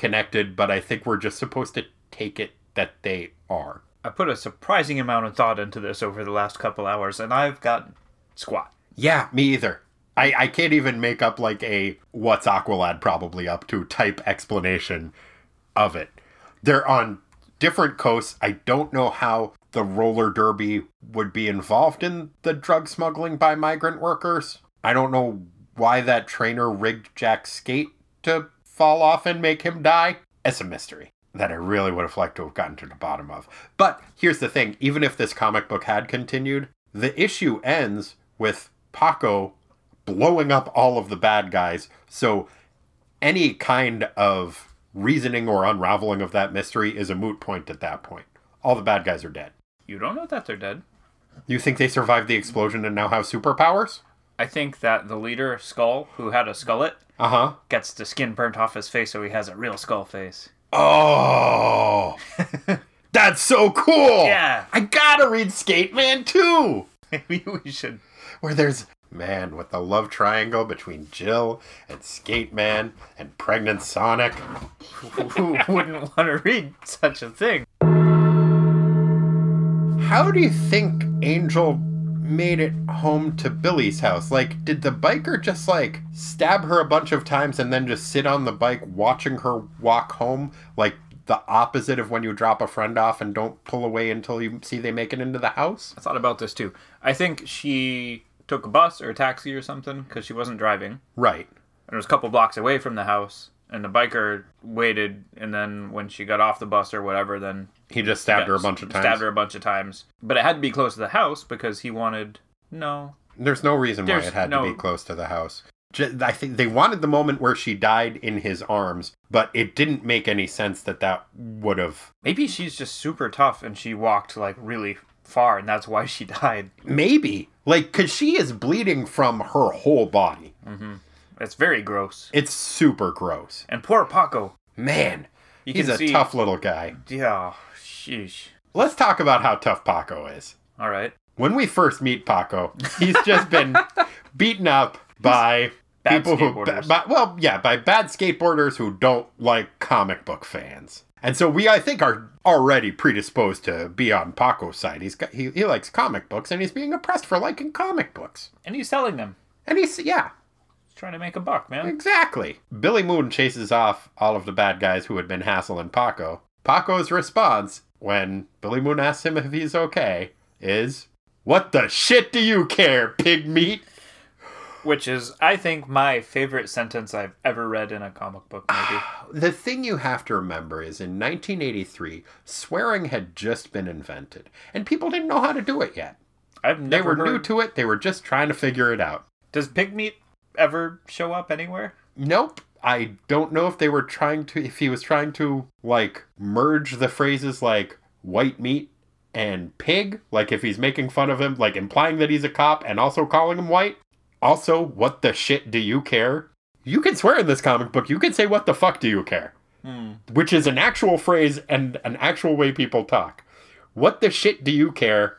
connected, but I think we're just supposed to take it that they are.
I put a surprising amount of thought into this over the last couple hours, and I've got squat.
Yeah, me either. I, I can't even make up like a what's Aqualad probably up to type explanation of it. They're on different coasts. I don't know how the roller derby would be involved in the drug smuggling by migrant workers. I don't know why that trainer rigged Jack's skate to fall off and make him die, it's a mystery that I really would have liked to have gotten to the bottom of. But here's the thing even if this comic book had continued, the issue ends with Paco blowing up all of the bad guys. So any kind of reasoning or unraveling of that mystery is a moot point at that point. All the bad guys are dead.
You don't know that they're dead.
You think they survived the explosion and now have superpowers?
I think that the leader, Skull, who had a skullet,
Uh huh.
gets the skin burnt off his face so he has a real skull face.
Oh, *laughs* that's so cool!
Yeah.
I gotta read Skate Man too, *laughs*
Maybe we should.
where there's man with the love triangle between Jill and Skate Man and pregnant Sonic.
Who wouldn't want to read such a thing?
How do you think Angel made it home to Billy's house? Like, did the biker just like stab her a bunch of times and then just sit on the bike watching her walk home? Like the opposite of when you drop a friend off and don't pull away until you see they make it into the house?
I thought about this too. I think she took a bus or a taxi or something because she wasn't driving.
Right.
And it was a couple blocks away from the house. And the biker waited, and then when she got off the bus or whatever, then
He just stabbed her a bunch of times.
Stabbed her a bunch of times, but it had to be close to the house because he wanted. No,
There's no reason why it had
no-
to be close to the house. I think they wanted the moment where she died in his arms, but it didn't make any sense that that would have.
maybe she's just super tough and she walked like really far, and that's why she *laughs* died.
Maybe. Like, because she is bleeding from her whole body. Mm-hmm.
It's very gross.
It's super gross.
And poor Paco.
Man,
You
he's a tough little guy.
Yeah, sheesh.
Let's talk about how tough Paco is.
All right.
When we first meet Paco, he's just been *laughs* beaten up by
Bad
people who,
skateboarders.
well, yeah, by bad skateboarders who don't like comic book fans. And so we, I think, are already predisposed to be on Paco's side. He's got, he, he likes comic books, and he's being oppressed for liking comic books.
And he's selling them.
And he's, yeah,
He's trying to make a buck, man.
Exactly. Billy Moon chases off all of the bad guys who had been hassling Paco. Paco's response, when Billy Moon asks him if he's okay, is, What the shit do you care, pig meat?
Which is, I think, my favorite sentence I've ever read in a comic book movie.
Ah, the thing you have to remember is in 1983, swearing had just been invented, and people didn't know how to do it yet.
I've
They were new to it, they were just trying to figure it out.
Does pig meat ever show up anywhere?
Nope. I don't know if they were trying to, if he was trying to, like, merge the phrases like white meat and pig. Like, if he's making fun of him, like, implying that he's a cop and also calling him white. Also, what the shit do you care? You can swear in this comic book. You can say, what the fuck do you care? Hmm. Which is an actual phrase and an actual way people talk. What the shit do you care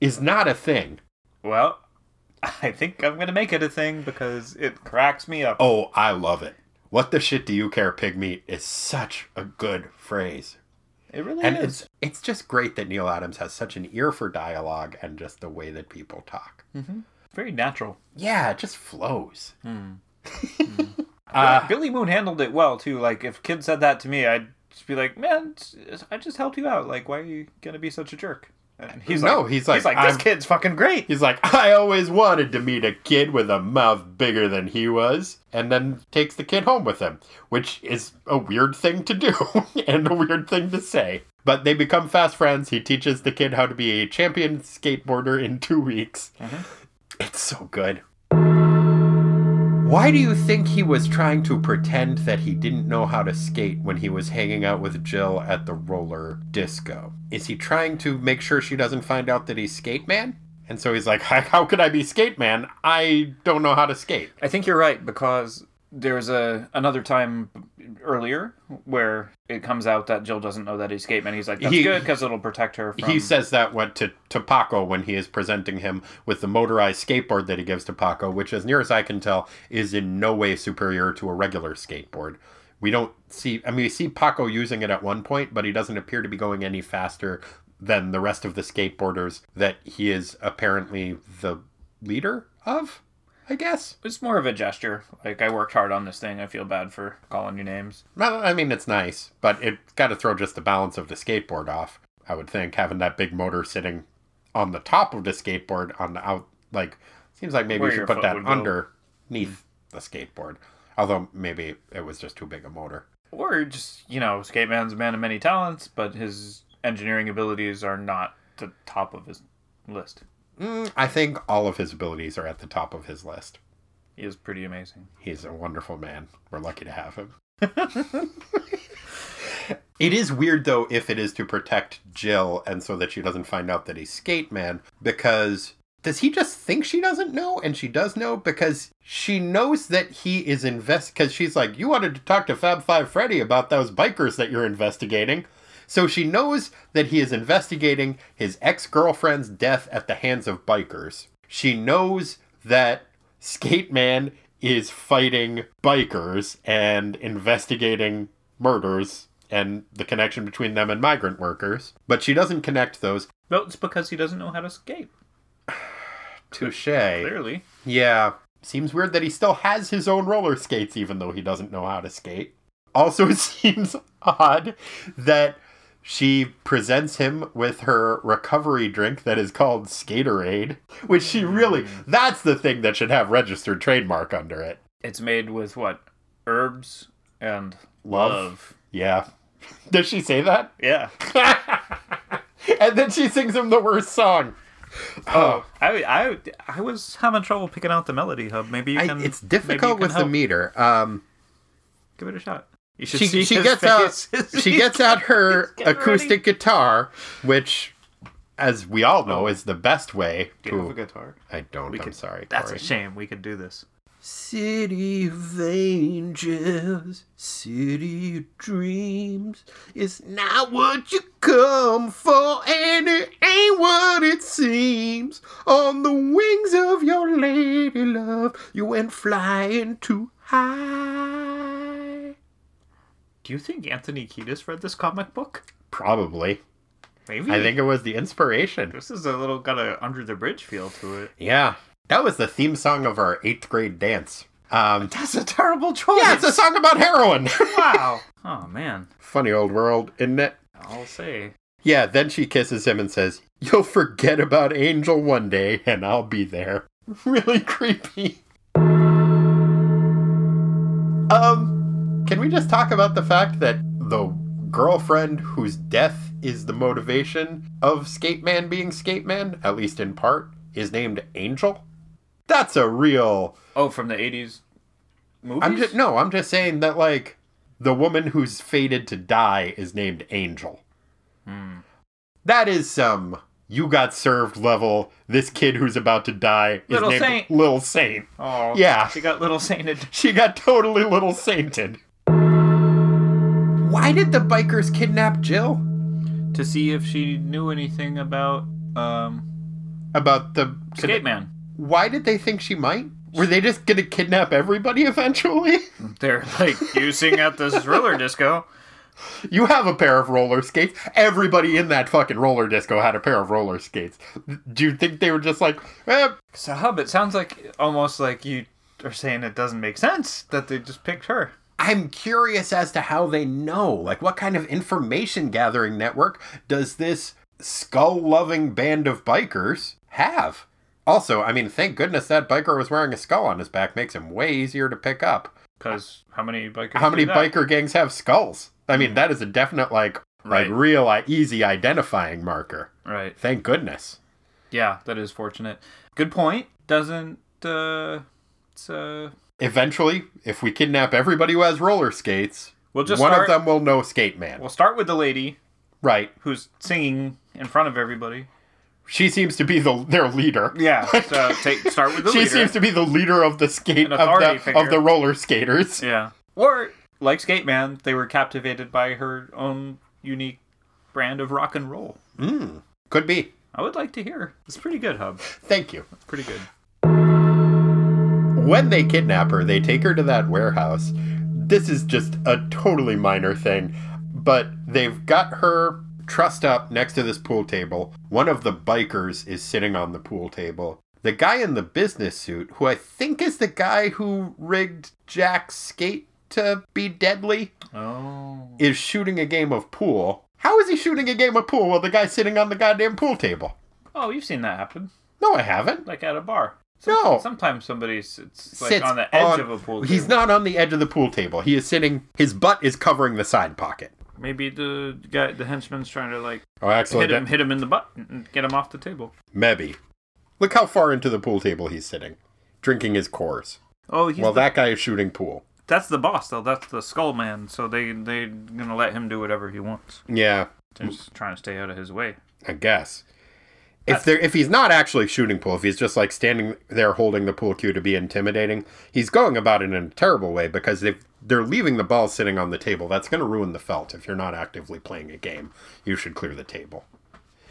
is not a thing.
Well, I think I'm gonna make it a thing because it cracks me up.
Oh, I love it. What the shit do you care, pig meat is such a good phrase.
It really
And
is.
it's it's just great that Neal Adams has such an ear for dialogue and just the way that people talk. Mm-hmm.
very natural.
Yeah, it just flows. Hmm. *laughs* Hmm.
Uh, Billy Moon handled it well too. Like if kid said that to me, I'd just be like, "Man, I just helped you out. Like, why are you gonna be such a jerk?" And he's
No,
like,
he's like,
he's like, this
I'm-
kid's fucking great.
He's like, I always wanted to meet a kid with a mouth bigger than he was, and then takes the kid home with him, which is a weird thing to do *laughs* and a weird thing to say. But they become fast friends. He teaches the kid how to be a champion skateboarder in two weeks. Mm-hmm. It's so good. Why do you think he was trying to pretend that he didn't know how to skate when he was hanging out with Jill at the roller disco? Is he trying to make sure she doesn't find out that he's skate man? And so he's like, *laughs* "How could I be skate man? I don't know how to skate."
I think you're right because there's a another time earlier where it comes out that Jill doesn't know that he's and He's like, "That's
He-
good because it'll protect her from."
He says that what to, to Paco when he is presenting him with the motorized skateboard that he gives to Paco, which, as near as I can tell, is in no way superior to a regular skateboard. We don't see, I mean, we see Paco using it at one point, but he doesn't appear to be going any faster than the rest of the skateboarders that he is apparently the leader of, I guess.
It's more of a gesture. Like I worked hard on this thing. I feel bad for calling you names.
Well, I mean, it's nice, but it's got to throw just the balance of the skateboard off. I would think having that big motor sitting on the top of the skateboard on the out, like, seems like maybe
Where
you should put that
would go.
under. neath hmm. the skateboard. Although maybe it was just too big a motor.
Or just, you know, Skate Man's a man of many talents, but his engineering abilities are not the top of his list.
Mm, I think all of his abilities are at the top of his list.
He is pretty amazing.
He's a wonderful man. We're lucky to have him. *laughs* *laughs* it is weird though if it is to protect Jill and so that she doesn't find out that he's skate man because does he just think she doesn't know and she does know because she knows that he is invest because she's like you wanted to talk to Fab Five Freddy about those bikers that you're investigating. So she knows that he is investigating his ex-girlfriend's death at the hands of bikers. She knows that Skate Man is fighting bikers and investigating murders and the connection between them and migrant workers. But she doesn't connect those.
Well, it's because he doesn't know how to skate. *sighs*
Touche.
Clearly.
Yeah. Seems weird that he still has his own roller skates even though he doesn't know how to skate. Also, it *laughs* seems odd that she presents him with her recovery drink that is called Skaterade, which she really, that's the thing that should have registered trademark under it.
It's made with what? Herbs and
Love.
love.
Yeah. *laughs* Does she say that?
Yeah. *laughs*
and then she sings him the worst song.
Oh, I, I, I was having trouble picking out the melody hub. Maybe you
I,
can.
it's
maybe you
difficult
can
with the meter. Um,
Give it a shot. You should
she
see
she gets
face.
out *laughs* she gets out her acoustic guitar, which, as we all know, oh. is the best way
Do you have
to.
a guitar?
I don't.
We
I'm
could-
sorry.
That's
Corey.
a shame. We could do this.
City of angels, city of dreams. It's not what you come for, and it ain't what it seems. On the wings of your lady love, you went flying too high.
Do you think Anthony Kiedis read this comic book?
Probably.
Maybe.
I think it was the inspiration.
this is a little got a under the bridge feel to it.
Yeah. That was the theme song of our eighth grade dance. Um,
That's a terrible choice.
yeah, it's a song about heroin. *laughs*
wow. Oh man.
Funny old world, isn't it?
I'll say.
Yeah, then she kisses him and says, You'll forget about Angel one day, and I'll be there. *laughs* Really creepy. Um, can we just talk about the fact that the girlfriend whose death is the motivation of Skate Man being Skate Man, at least in part, is named Angel? That's a real.
Oh, from the '80s movies.
I'm just no. I'm just saying that like the woman who's fated to die is named Angel. Hmm. That is some you got served level. This kid who's about to die is
Little
named
Saint.
Little Saint.
Oh,
Yeah.
She got little sainted.
She got totally little sainted. Why did the bikers kidnap Jill?
to see if she knew anything about um
About the
Skate Man.
Why did they think she might? Were they just gonna kidnap everybody eventually? *laughs*
They're like you sing at this roller disco.
You have a pair of roller skates. Everybody in that fucking roller disco had a pair of roller skates. Do you think they were just like, eh,
So Hub, it sounds like almost like you are saying it doesn't make sense that they just picked her.
I'm curious as to how they know. Like, what kind of information gathering network does this skull loving band of bikers have? Also, I mean, thank goodness that biker was wearing a skull on his back. Makes him way easier to pick up.
Because how many bikers?
How many biker gangs have skulls? I mean, that is a definite, like, like real uh, easy identifying marker.
Right.
Thank goodness.
Yeah, that is fortunate. Good point. Doesn't uh, it's uh,
Eventually, if we kidnap everybody who has roller skates,
We'll just
one
start-
of them will know Skate Man.
we'll start with the lady
right.
who's singing in front of everybody.
She seems to be the their leader.
Yeah. *laughs* So take start with the
she
leader.
seems to be the leader of the skate of the, of the roller skaters.
Yeah. Or like Skate Man, they were captivated by her own unique brand of rock and roll. Hmm.
Could be.
I would like to hear. It's pretty good, Hub.
Thank you.
It's pretty good.
When they kidnap her, they take her to that warehouse. This is just a totally minor thing, but they've got her trussed up next to this pool table. One of the bikers is sitting on the pool table. The guy in the business suit, who I think is the guy who rigged Jack's skate to be deadly,
Oh.
is shooting a game of pool. How is he shooting a game of pool while the guy's sitting on the goddamn pool table?
Oh, you've seen that happen.
No, I haven't.
Like at a bar.
No.
Sometimes somebody's it's like
Sits
on the edge
on-
of a pool. Table.
He's not on the edge of the pool table. He is sitting. His butt is covering the side pocket.
Maybe the guy, the henchman's trying to like
Oh, excellent.
hit him, hit him in the butt, and get him off the table.
Maybe. Look how far into the pool table he's sitting, drinking his Coors.
Oh, he's
Well,
the,
that guy is shooting pool.
that's the boss though. That's the skull man. So they they're gonna let him do whatever he wants.
Yeah,
They're just trying to stay out of his way.
I guess. If there, if he's not actually shooting pool, if he's just like standing there holding the pool cue to be intimidating, he's going about it in a terrible way because if they're leaving the ball sitting on the table, that's going to ruin the felt. If you're not actively playing a game, you should clear the table.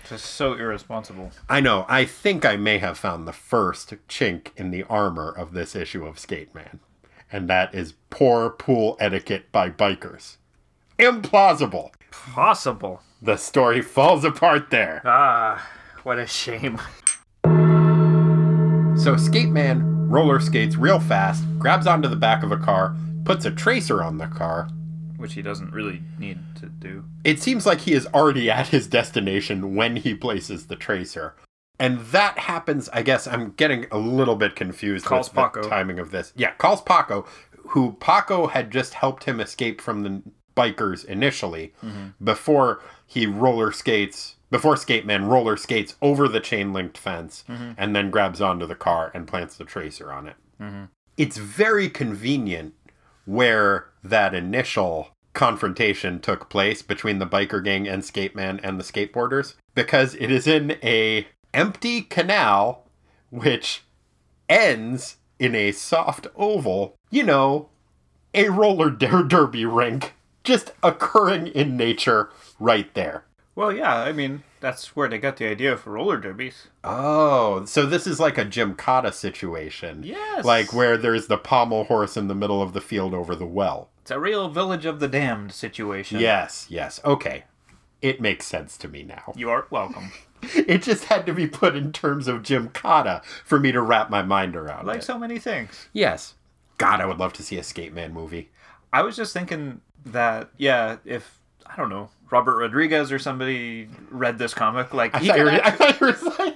Just so irresponsible.
I know. I think I may have found the first chink in the armor of this issue of Skate Man, and that is poor pool etiquette by bikers. Implausible.
Possible.
The story falls apart there.
Ah, what a shame.
So Skate Man roller skates real fast, grabs onto the back of a car, puts a tracer on the car.
Which he doesn't really need to do.
It seems like he is already at his destination when he places the tracer. And that happens, I guess I'm getting a little bit confused
Calls
with the timing of this. Yeah, calls Paco, who Paco had just helped him escape from the bikers initially mm-hmm. before he roller skates, before Skate Man roller skates over the chain linked fence mm-hmm. and then grabs onto the car and plants the tracer on it. Mm-hmm. It's very convenient where that initial confrontation took place between the biker gang and skate man and the skateboarders because it is in a empty canal which ends in a soft oval you know a roller der- derby rink just occurring in nature right there
Well, yeah, I mean, that's where they got the idea for roller derbies.
oh so this is like a gymkhana situation
Yes.
like where there's the pommel horse in the middle of the field over the well
It's a real Village of the Damned situation.
Yes, yes. Okay. It makes sense to me now.
You are welcome. *laughs*
It just had to be put in terms of Gymkhana for me to wrap my mind around
Like
it.
so many things.
yes. God, I would love to see a Skate Man movie.
I was just thinking that, yeah, if, I don't know, Robert Rodriguez or somebody read this comic, like,
I
he
thought, you
could
were, I thought you were saying,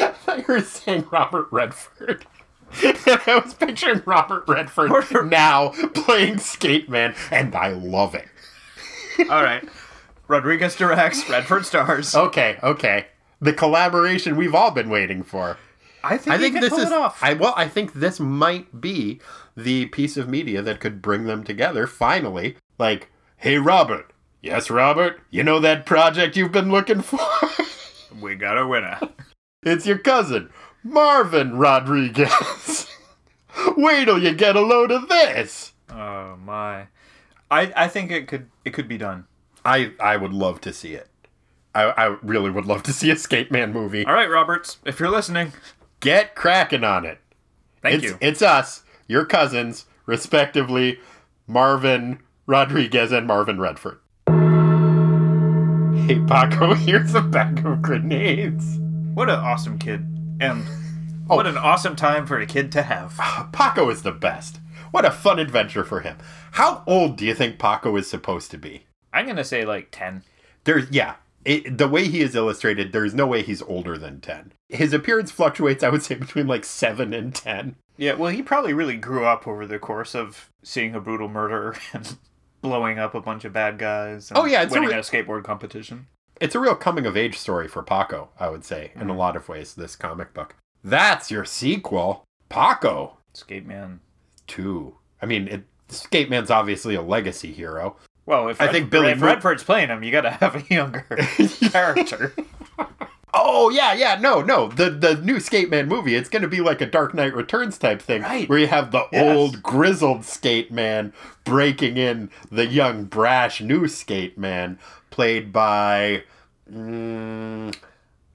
I thought you were saying Robert Redford. *laughs* and I was picturing Robert Redford now playing Skate Man, and I love it.
all right. Rodriguez directs, Redford stars.
Okay, okay. The collaboration we've all been waiting for.
I think,
I think this
pull
is
it off.
I well, I think this might be the piece of media that could bring them together finally. Like, hey Robert. Yes, Robert. You know that project you've been looking for? *laughs*
we got a winner.
it's your cousin, Marvin Rodriguez. *laughs* Wait till you get a load of this.
Oh my. I I think it could it could be done.
I I would love to see it. I, I really would love to see a Skate Man movie.
All right, Roberts, if you're listening,
Get cracking on it.
thank
it's,
you.
It's us, your cousins, respectively, Marvin Rodriguez and Marvin Redford. Hey, Paco, *laughs* here's a bag of grenades.
What an awesome kid. And
Oh.
what an awesome time for a kid to have. *sighs*
Paco is the best. What a fun adventure for him. How old do you think Paco is supposed to be?
I'm going to say like 10.
There's, yeah, it, the way he is illustrated, there's no way he's older than 10. His appearance fluctuates, I would say, *laughs* between like 7 and 10.
Yeah, well, he probably really grew up over the course of seeing a brutal murder *laughs* and blowing up a bunch of bad guys. And
Oh, yeah, it's a
winning
re-
a skateboard competition.
It's a real coming of age story for Paco, I would say, in a mm-hmm. lot of ways, this comic book. That's your sequel, Paco
Skate Man.
2. I mean, it, Skate Man's obviously a legacy hero.
Well, if
I
Red-
think Billy
if Redford's playing him, you got to have a younger *laughs* character. *laughs*
Oh, yeah, yeah, no, no. The the new Skate Man movie, it's going to be like a Dark Knight Returns type thing.
Right.
Where you have the
Yes.
old, grizzled Skate Man breaking in the young, brash new Skate Man, played by. Mm,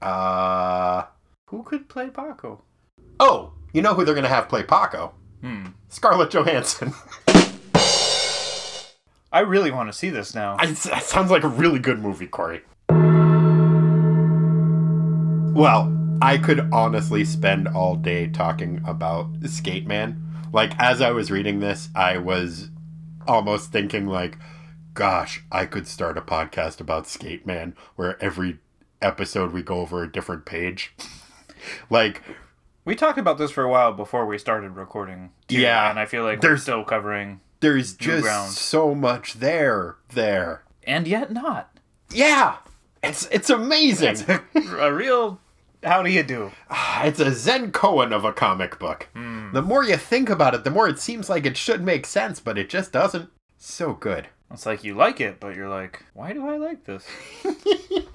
uh.
Who could play Paco?
Oh, you know who they're going to have play Paco?
Hmm.
Scarlett Johansson. *laughs*
I really want to see this now.
I, that sounds like a really good movie, Corey. Well, I could honestly spend all day talking about Skate Man. Like, as I was reading this, I was almost thinking, like, gosh, I could start a podcast about Skate Man where every episode we go over a different page. *laughs* like,
We talked about this for a while before we started recording. too,
Yeah.
and I feel like
There's-
we're still covering,
There's just
ground.
so much there. There.
and yet not.
Yeah. It's it's amazing. *laughs*
a real. How do you do? *sighs*
it's a Zen koan of a comic book. Hmm. The more you think about it, the more it seems like it should make sense, but it just doesn't. So good.
It's like you like it, but you're like, why do I like this? *laughs*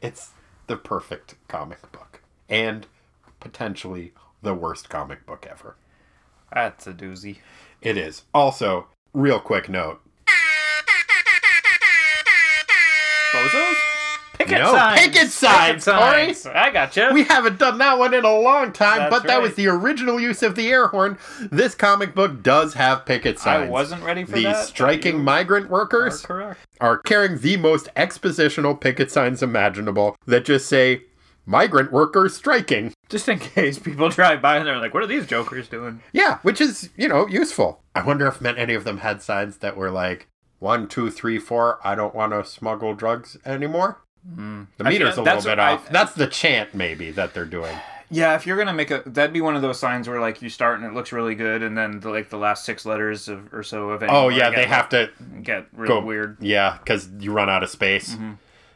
It's the perfect comic book. And potentially the worst comic book ever.
That's a doozy.
It is. Also, real quick note.
Bozos? Picket
No,
signs.
picket signs, Corey.
signs. I gotcha.
We haven't done that one in a long time,
That's
but that was the original use of the air horn. This comic book does have picket signs.
I wasn't ready for
the
that.
striking migrant workers
correct.
are carrying the most expositional picket signs imaginable that just say migrant workers striking.
Just in case people drive by and they're like, what are these jokers doing?
Yeah, which is, you know, useful. I wonder if any of them had signs that were like one, two, three, four, I don't want to smuggle drugs anymore. The
Hmm.
Meter's a little bit
what I-
off. that's the chant, maybe, that they're doing.
Yeah, if you're gonna make a, that'd be one of those signs where like you start and it looks really good, and then the, like the last six letters of, or so of any
Oh, yeah, they have to
get really
go
weird
Yeah, because you run out of space.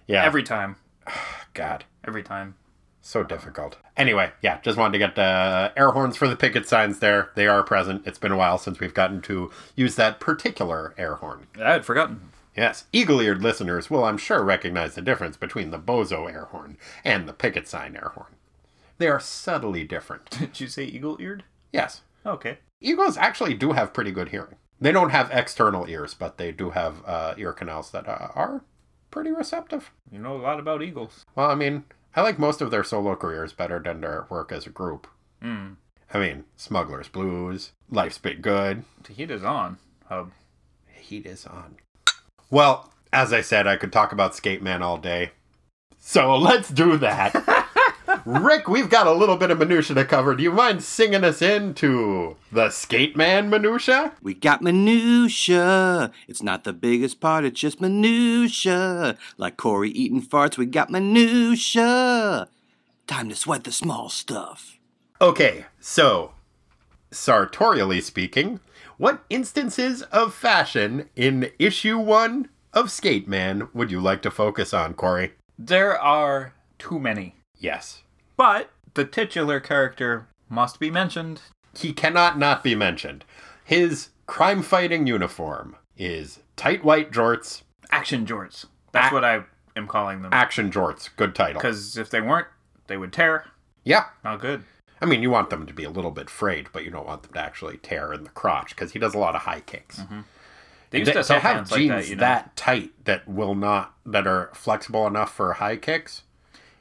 Yeah.
every time. *sighs*
God.
Every time.
So difficult. Anyway, yeah, just wanted to get the air horns for the picket signs there. They are present. It's been a while since we've gotten to use that particular air horn.
I had forgotten.
Yes, eagle eared listeners will, I'm sure, recognize the difference between the bozo air horn and the picket sign air horn. They are subtly different. *laughs*
Did you say eagle eared?
Yes,
Okay.
eagles actually do have pretty good hearing. They don't have external ears, but they do have uh, ear canals that uh, are pretty receptive.
You know a lot about eagles.
Well, I mean, I like most of their solo careers better than their work as a group.
Hmm.
I mean, Smuggler's Blues, Life's Been Good,
The heat is on. Hub.
Heat is on. Well, as I said, I could talk about Skate Man all day. So let's do that. *laughs* Rick, we've got a little bit of minutia to cover. Do you mind singing us into the Skate Man minutia?
We got minutia. It's not the biggest part, it's just minutia. Like Corey eating farts, we got minutia. Time to sweat the small stuff.
Okay, so, sartorially speaking, what instances of fashion in issue one of Skate Man would you like to focus on, Corey?
There are too many.
Yes.
But the titular character must be mentioned.
he cannot not be mentioned. His crime fighting uniform is tight white jorts,
Action jorts. That's
Ac-
what I am calling them.
action jorts. Good title.
Because if they weren't, they would tear.
Yeah.
Not good.
I mean, you want them to be a little bit frayed, but you don't want them to actually tear in the crotch because he does a lot of high kicks.
They used to sell
have jeans
like that, you know.
that tight that will not that are flexible enough for high kicks.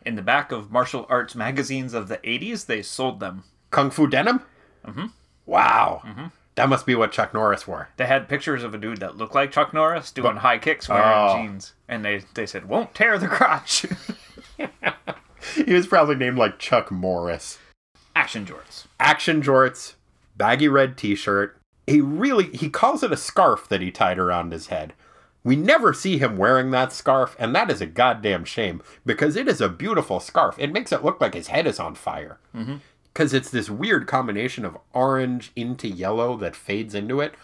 In the back of martial arts magazines of the 80s, they sold them.
Kung Fu denim. Mm-hmm. Wow, that must be what Chuck Norris wore.
They had pictures of a dude that looked like Chuck Norris doing high kicks wearing
Oh.
jeans. And they, they said, won't tear the crotch. *laughs*
He was probably named like Chuck Morris.
Action jorts.
action jorts, baggy red t-shirt. He really he calls it a scarf that he tied around his head. We never see him wearing that scarf, and that is a goddamn shame because it is a beautiful scarf. It makes it look like his head is on fire. Mm-hmm. Because it's this weird combination of orange into yellow that fades into it.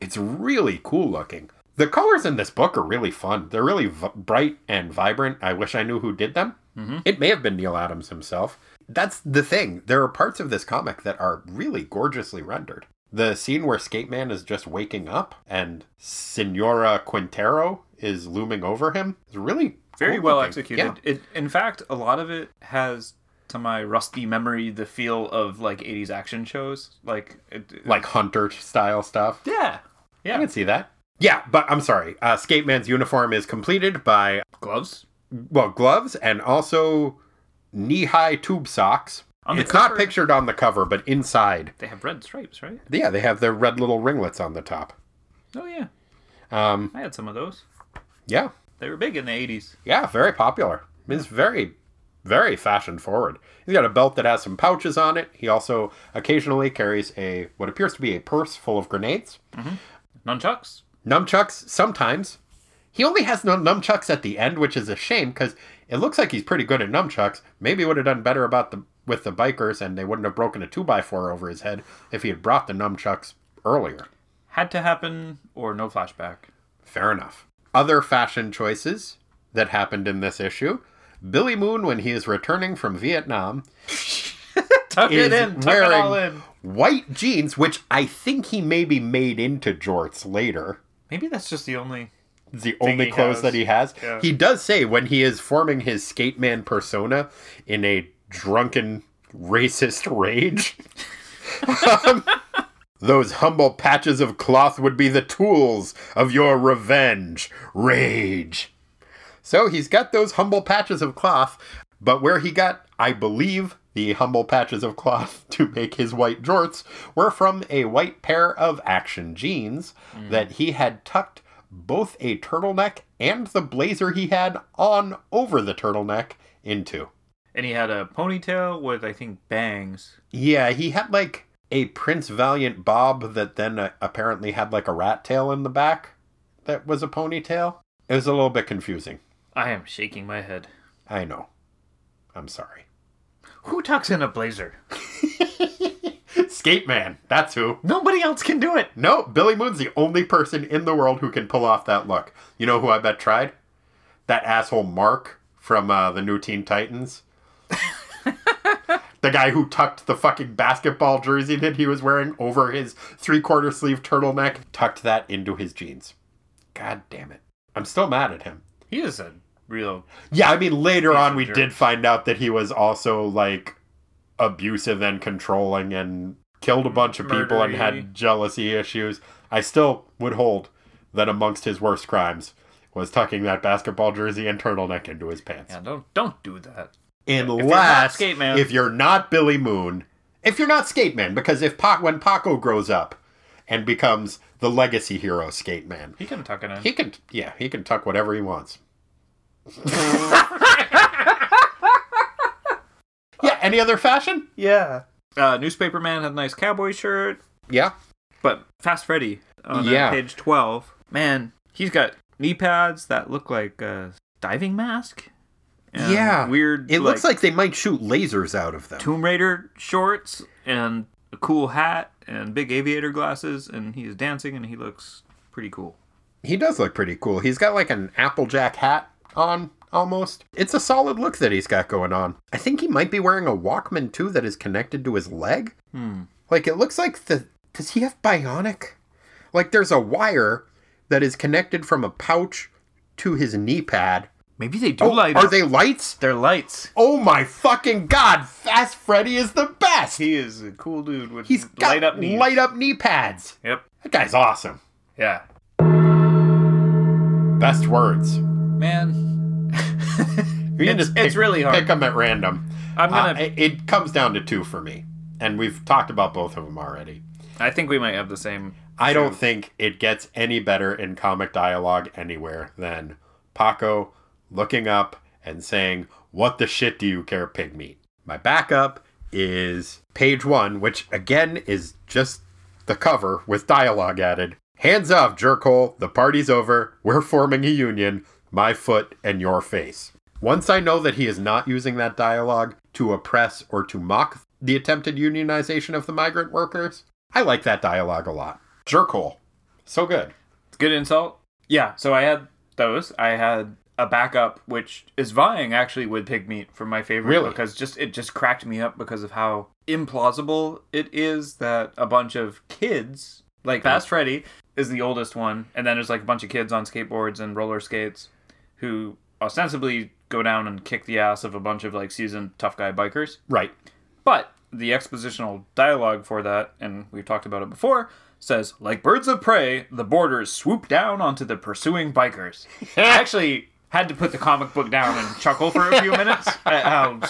It's really cool looking. The colors in this book are really fun. They're really v- bright and vibrant. I wish I knew who did them. Mm-hmm. It may have been Neal Adams himself. That's the thing. There are parts of this comic that are really gorgeously rendered. The scene where Skate Man is just waking up and Senora Quintero is looming over him is really
Very
cool
well
looking.
executed.
Yeah.
It, in fact, a lot of it has, to my rusty memory, the feel of like 80s action shows. Like, it,
Like Hunter style stuff.
yeah. Yeah i
can see that. Yeah, but I'm sorry. Uh, Skate Man's uniform is completed by
Gloves.
well, gloves and also knee-high tube socks.
On
it's not pictured on the cover, but inside,
They have red stripes, right?
yeah, they have their red little ringlets on the top.
Oh, yeah.
Um,
I had some of those.
yeah,
They were big in the 80s.
yeah, very popular. He's very, very fashion forward. He's got a belt that has some pouches on it. He also occasionally carries a what appears to be a purse full of grenades,
Nunchucks.
nunchucks. Sometimes he only has no nunchucks at the end, which is a shame because it looks like he's pretty good at nunchucks. Maybe would have done better about the with the bikers, and they wouldn't have broken a 2x4 over his head if he had brought the nunchucks earlier.
Had to happen or no flashback.
Fair enough. Other fashion choices that happened in this issue Billy Moon, when he is returning from Vietnam, *laughs*
Tuck
is
it in. Tuck it all
wearing
in.
white jeans, which I think he maybe made into jorts later.
Maybe that's just the only.
It's the only clothes
has.
that he has.
Yeah.
He does say when he is forming his skate man persona in a drunken racist rage. *laughs* um, those humble patches of cloth would be the tools of your revenge, rage. So he's got those humble patches of cloth, but where he got, I believe, the humble patches of cloth *laughs* to make his white jorts were from a white pair of action jeans that he had tucked both a turtleneck and the blazer he had on over the turtleneck into.
And he had a ponytail with, I think, bangs.
Yeah, he had like a Prince Valiant bob that then uh, apparently had like a rat tail in the back that was a ponytail. It was a little bit confusing.
I am shaking my head.
I know. I'm sorry.
Who tucks in a blazer? *laughs*
Skate Man, that's who.
Nobody else can do it.
No, Billy Moon's the only person in the world who can pull off that look. You know who I bet tried? That asshole Mark from uh, the New Teen Titans. *laughs* the guy who tucked the fucking basketball jersey that he was wearing over his three quarter sleeve turtleneck, tucked that into his jeans. God damn it. I'm still mad at him.
He is a real.
Yeah, I mean, later on, we
jerk.
did find out that he was also like abusive and controlling and killed a bunch of people and had jealousy issues. I still would hold that amongst his worst crimes was tucking that basketball jersey and turtleneck into his pants.
Yeah, don't don't do that.
Unless
Skate Man.
if you're not Billy Moon, if you're not Skate Man, because if Pac, when Paco grows up and becomes the legacy hero Skate Man,
He can tuck it in.
he can yeah he can tuck whatever he wants. *laughs* *laughs* yeah. Any other fashion?
yeah. Uh, Newspaper Man had a nice cowboy shirt,
Yeah.
but Fast Freddy on
Yeah.
page twelve. Man, he's got knee pads that look like a diving mask.
Yeah.
Weird.
It looks like they might shoot lasers out of them.
Tomb Raider shorts and a cool hat and big aviator glasses, and he's dancing and he looks pretty cool.
He does look pretty cool. He's got like an Applejack hat on almost. It's a solid look that he's got going on. I think he might be wearing a Walkman too that is connected to his leg.
Hmm.
Like it looks like the does he have bionic? Like there's a wire that is connected from a pouch to his knee pad.
Maybe they do
Oh,
light
are they lights?
They're lights.
Oh my fucking god! Fast Freddy is the best.
He is a cool dude with
He's got
light up knees.
light up knee pads.
Yep.
That guy's awesome.
Yeah.
Best words.
Man.
You can
It's-
just pick,
it's really hard.
Pick them at random.
I'm gonna.
Uh, it, it comes down to two for me, and we've talked about both of them already.
I think we might have the same.
I don't think it gets any better in comic dialogue anywhere than Paco looking up and saying, "What the shit do you care, pig meat?" My backup is page one, which again is just the cover with dialogue added. Hands off, jerkhole. The party's over. We're forming a union. My foot and your face. Once I know that he is not using that dialogue to oppress or to mock the attempted unionization of the migrant workers, I like that dialogue a lot. Jerkhole. So good.
It's Good insult. Yeah. So I had those. I had a backup which is vying actually with pig meat for my favorite
Really?
because just it just cracked me up because of how implausible it is that a bunch of kids like Fast Freddy is the oldest one and then there's like a bunch of kids on skateboards and roller skates who ostensibly go down and kick the ass of a bunch of like seasoned tough guy bikers
Right.
but the expositional dialogue for that, and we've talked about it before, says, like birds of prey, the boarders swoop down onto the pursuing bikers. *laughs* I actually had to put the comic book down and chuckle for a few *laughs* minutes at how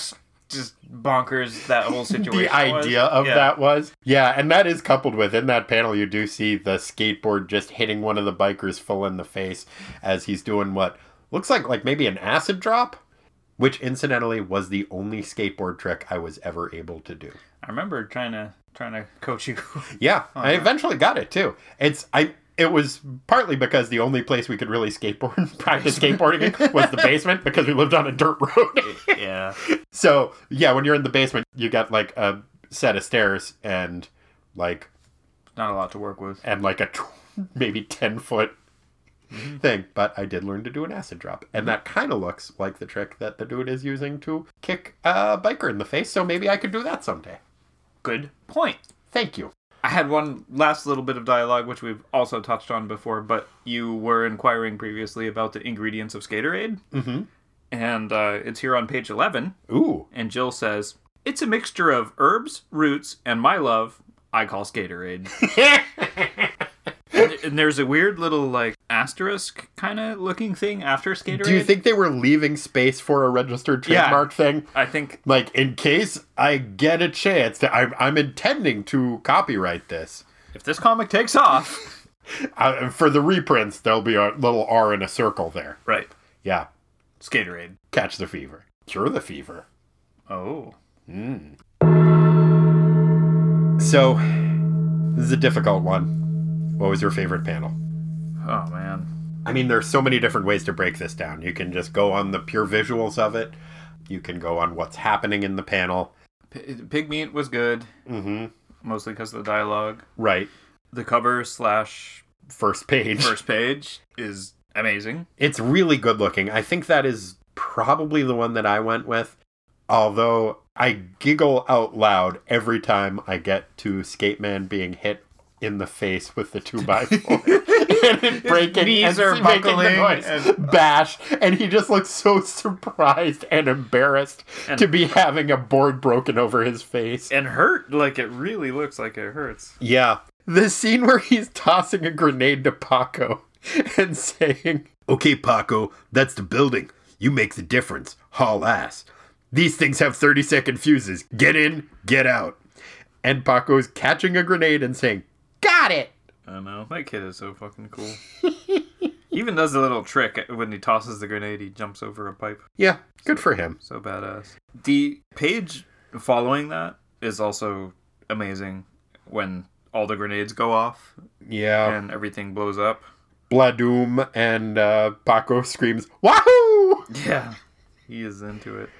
just bonkers that whole situation
The idea
was.
of
Yeah.
that was. Yeah, and that is coupled with in that panel you do see the skateboard just hitting one of the bikers full in the face as he's doing what looks like like maybe an acid drop, which incidentally was the only skateboard trick I was ever able to do.
I remember trying to trying to coach you. *laughs*
Yeah, oh, I eventually got it too. It's I it was partly because the only place we could really skateboard *laughs* practice skateboarding *laughs* was the basement because we lived on a dirt road.
Yeah.
so yeah, when you're in the basement, you got like a set of stairs and like
Not a lot to work with.
and like a maybe 10 foot thing. But I did learn to do an acid drop. And that kind of looks like the trick that the dude is using to kick a biker in the face. So maybe I could do that someday.
Good point.
Thank you.
I had one last little bit of dialogue, which we've also touched on before, but you were inquiring previously about the ingredients of Skaterade.
Mm-hmm.
And uh, it's here on page 11.
Ooh.
And Jill says, It's a mixture of herbs, roots, and my love, I call Skaterade. *laughs* and, there's a weird little, like, asterisk kind of looking thing after Skaterade.
Do you think they were leaving space for a registered
Yeah.
trademark thing?
I think.
Like, in case I get a chance, that I'm, I'm intending to copyright this.
If this comic takes off. *laughs*
Uh, for the reprints, there'll be a little R in a circle there.
right.
Yeah.
Skaterade.
Catch the fever. Cure the fever.
Oh.
So, this is a difficult one. What was your favorite panel?
Oh, man.
I mean, there's so many different ways to break this down. You can just go on the pure visuals of it. You can go on what's happening in the panel.
P- Pig Meat was good,
Mm-hmm.
mostly because of the dialogue.
Right.
The cover slash
First page.
first page is amazing.
It's really good looking. I think that is probably the one that I went with. Although I giggle out loud every time I get to Skate Man being hit in the face with the two *laughs* by four and it breaking
knees
and
are
making the noise
and-
bash and he just looks so surprised and embarrassed
And-
to be having a board broken over his face.
And hurt, like it really looks like it hurts.
Yeah. The scene where he's tossing a grenade to Paco *laughs* and saying, Okay, Paco, that's the building. You make the difference. Haul ass. These things have 30 second fuses. Get in, get out. And Paco's catching a grenade and saying, Got it.
I know. That kid is so fucking cool. he even does a little trick when he tosses the grenade, he jumps over a pipe.
Yeah, good for him.
So badass. The page following that is also amazing when all the grenades go off
Yeah.
and everything blows up.
Bladoom and uh, Paco screams, Wahoo!
Yeah. He is into it.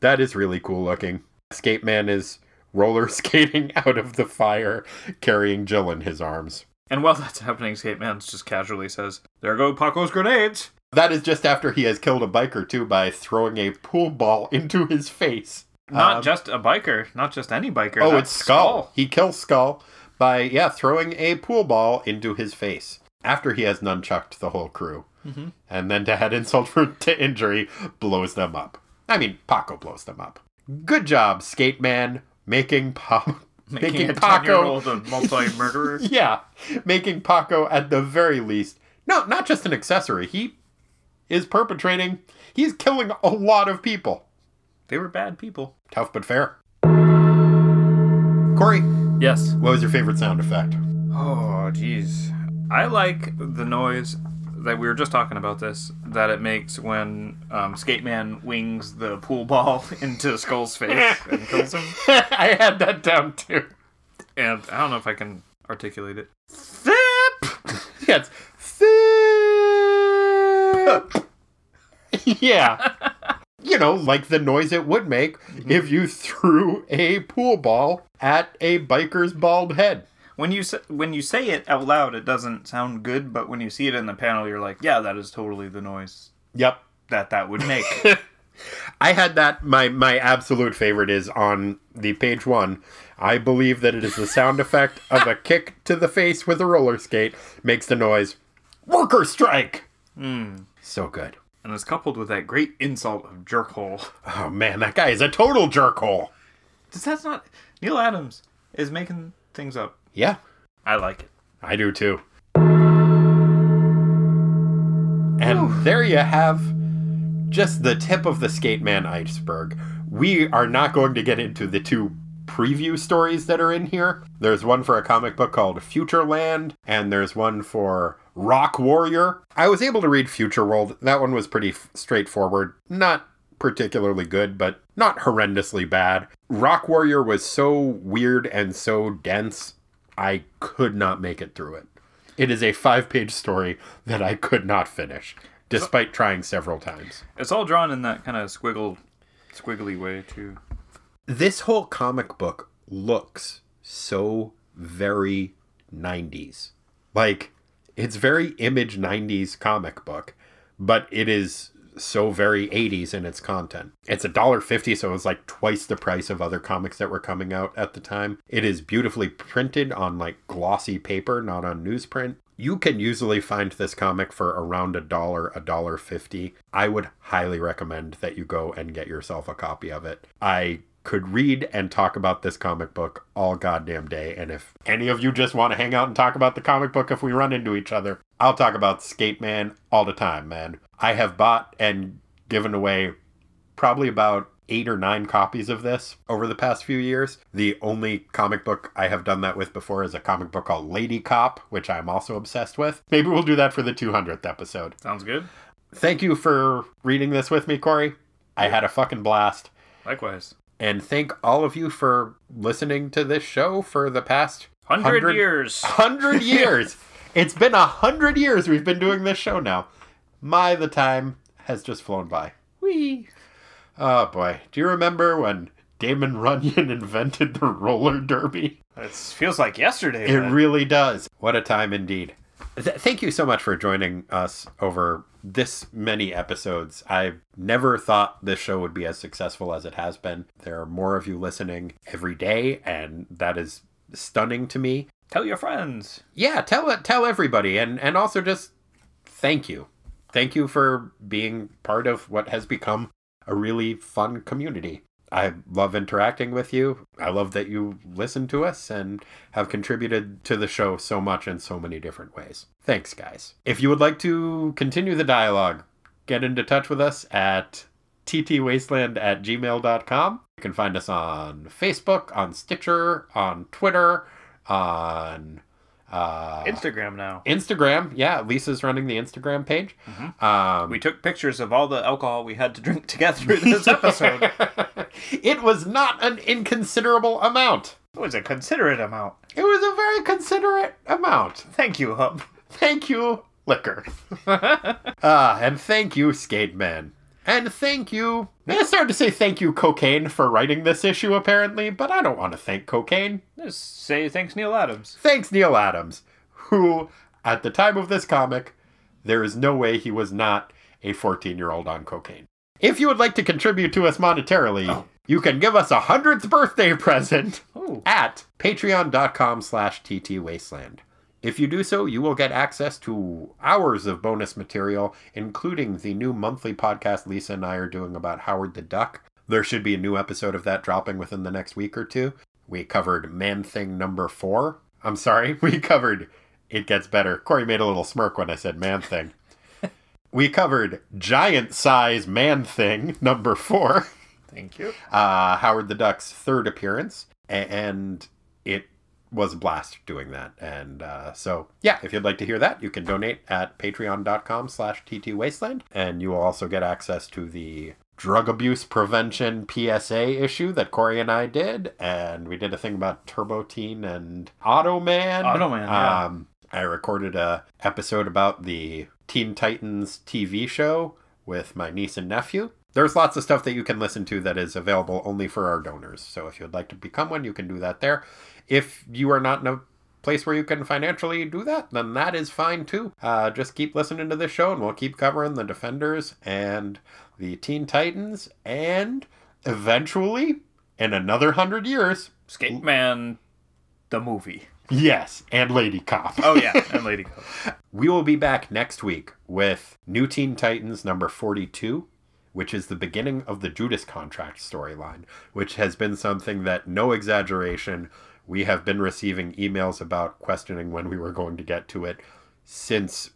That is really cool looking. Escape Man is roller *laughs* skating out of the fire, carrying Jill in his arms.
And while that's happening, Skate Man just casually says, There go Paco's grenades!
That is just after he has killed a biker too by throwing a pool ball *laughs* into his face.
Not
Um,
just a biker, not just any biker.
Oh, it's Skull. He kills Skull by yeah throwing a pool ball into his face after he has nunchucked the whole crew,
Mm-hmm.
and then to add insult for, *laughs* to injury, blows them up. I mean, Paco blows them up. Good job, Skate Man, making Pop. *laughs*
Making, a
Paco
10-year-old a multi-murderer. *laughs*
Yeah, making Paco at the very least, no, not just an accessory. He is perpetrating, he's killing a lot of people.
they were bad people.
Tough but fair. Corey,
Yes.
what was your favorite sound effect?
Oh, jeez. I like the noise that we were just talking about this that it makes when um, Skate Man wings the pool ball *laughs* into Skull's face and kills him. *laughs*
I had that down too.
And I don't know if I can articulate it. *laughs*
Yeah, it's thip. yeah. You know, like the noise it would make if you threw a pool ball at a biker's bald head.
When you say, when you say it out loud, it doesn't sound good, but when you see it in the panel, you're like, yeah, that is totally the noise
Yep.
that that would make. *laughs*
I had that. My my absolute favorite is on the page one. I believe that it is the sound effect of a kick to the face with a roller skate makes the noise worker strike. Hmm. So good.
and it's coupled with that great insult of jerkhole.
Oh man, that guy is a total jerkhole.
Does that's not Neal Adams is making things up.
Yeah,
I like it.
I do too. And there you have just the tip of the Skate Man iceberg. We are not going to get into the two preview stories that are in here. There's one for a comic book called Futureland, and there's one for Rock Warrior. I was able to read Future World. That one was pretty f- straightforward. Not particularly good, but not horrendously bad. Rock Warrior was so weird and so dense, I could not make it through it. It is a five page story that I could not finish, despite trying several times.
It's all drawn in that kind of squiggle, squiggly way too.
This whole comic book looks so very 90s. Like, it's very image 90s comic book, but it is so very 80s in its content. It's a dollar fifty, so it was like twice the price of other comics that were coming out at the time. It is beautifully printed on like glossy paper, not on newsprint. You can usually find this comic for around a dollar, a dollar fifty. I would highly recommend that you go and get yourself a copy of it. I could read and talk about this comic book all goddamn day. And if any of you just want to hang out and talk about the comic book if we run into each other, I'll talk about Skate Man all the time, man. I have bought and given away probably about eight or nine copies of this over the past few years. The only comic book I have done that with before is a comic book called Lady Cop, which I'm also obsessed with. Maybe we'll do that for the 200th episode.
Sounds good.
Thank you for reading this with me, Corey. I had a fucking blast.
Likewise.
And thank all of you for listening to this show for the past
Hundred years. *laughs*
Hundred years. it's been a hundred years we've been doing this show now. My, the time has just flown by. Whee! Oh boy. Do you remember when Damon Runyon *laughs* invented the roller derby?
It feels like yesterday.
It
man.
really does. What a time indeed. Th- thank you so much for joining us over this many episodes. I never thought this show would be as successful as it has been. There are more of you listening every day, and that is stunning to me.
Tell your friends.
Yeah, tell it, tell everybody, and and also just thank you, thank you for being part of what has become a really fun community. I love interacting with you. I love that you listen to us and have contributed to the show so much in so many different ways. Thanks, guys. If you would like to continue the dialogue, get into touch with us at ttwasteland at gmail.com. You can find us on Facebook, on Stitcher, on Twitter, on uh,
Instagram now.
Instagram. Yeah, Lisa's running the Instagram page. Um,
We took pictures of all the alcohol we had to drink to get through this episode. *laughs*
it was not an inconsiderable amount.
it was a considerate amount.
It was a very considerate amount.
Thank you, Hub.
Thank you, liquor. *laughs* Ah, and thank you, Skate Man. And thank you. I started to say thank you, cocaine, for writing this issue, apparently, but I don't want to thank cocaine.
Just say thanks, Neal Adams.
Thanks, Neal Adams, who, at the time of this comic, there is no way he was not a 14 year old on cocaine. If you would like to contribute to us monetarily, oh. you can give us a hundredth birthday *laughs* present
Ooh.
at patreon.com slash ttwasteland. If you do so, you will get access to hours of bonus material, including the new monthly podcast Lisa and I are doing about Howard the Duck. There should be a new episode of that dropping within the next week or two. We covered Man Thing number four. I'm sorry, *laughs* we covered It Gets Better. Corey made a little smirk when I said Man Thing. we covered Giant Size Man Thing number four
Thank you.
uh, Howard the Duck's third appearance, and it was a blast doing that. And uh, so, yeah, if you'd like to hear that, you can donate at patreon.com slash ttwasteland, and you will also get access to the drug abuse prevention PSA issue that Corey and I did, and we did a thing about Turbo Teen and Automan.
Automan, yeah.
Um, I recorded a episode about the Teen Titans TV show with my niece and nephew. There's lots of stuff that you can listen to that is available only for our donors. So if you'd like to become one, you can do that there. If you are not in a place where you can financially do that, then that is fine too. Uh, just keep listening to this show and we'll keep covering the Defenders and the Teen Titans and eventually, in another hundred years,
Skate Man, the movie.
yes, and Lady Cop.
Oh yeah, *laughs* and Lady Cop.
We will be back next week with New Teen Titans number 42, which is the beginning of the Judas Contract storyline, which has been something that, no exaggeration, we have been receiving emails about questioning when we were going to get to it since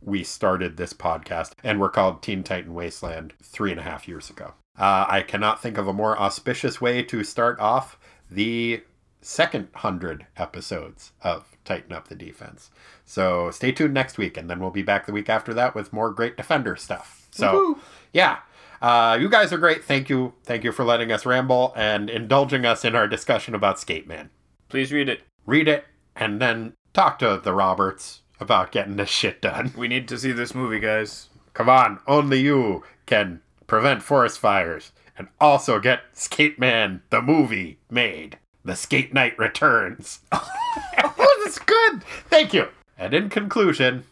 we started this podcast, and we're called Teen Titan Wasteland three and a half years ago. Uh, I cannot think of a more auspicious way to start off the second hundred episodes of Tighten Up the Defense. So stay tuned next week, and then we'll be back the week after that with more great Defender stuff. So, yeah. Uh, you guys are great. Thank you. Thank you for letting us ramble and indulging us in our discussion about Skate Man.
Please read it.
Read it and then talk to the Roberts about getting this shit done.
We need to see this movie, guys.
Come on, only you can prevent forest fires and also get Skate Man the movie made. The Skate Night returns. *laughs* oh, that's good. Thank you. And in conclusion,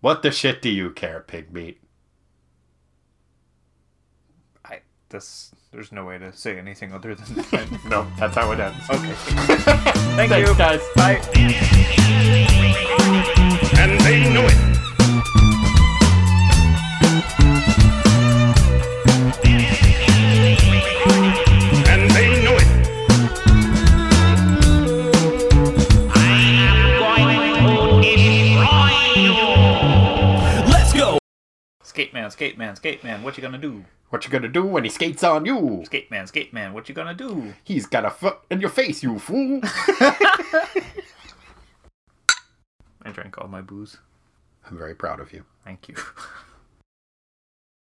what the shit do you care, pig meat?
I this there's no way to say anything other than that. *laughs*
No, that's how it ends.
okay. *laughs* Thank
Thanks,
you.
guys.
Bye.
and they know it.
Skate man, skate man, skate man, what you gonna do?
What you gonna do when he skates on you?
Skate man, skate man, what you gonna do?
He's got a foot in your face, you fool. *laughs* *laughs*
I drank all my booze.
I'm very proud of you.
Thank you. *laughs*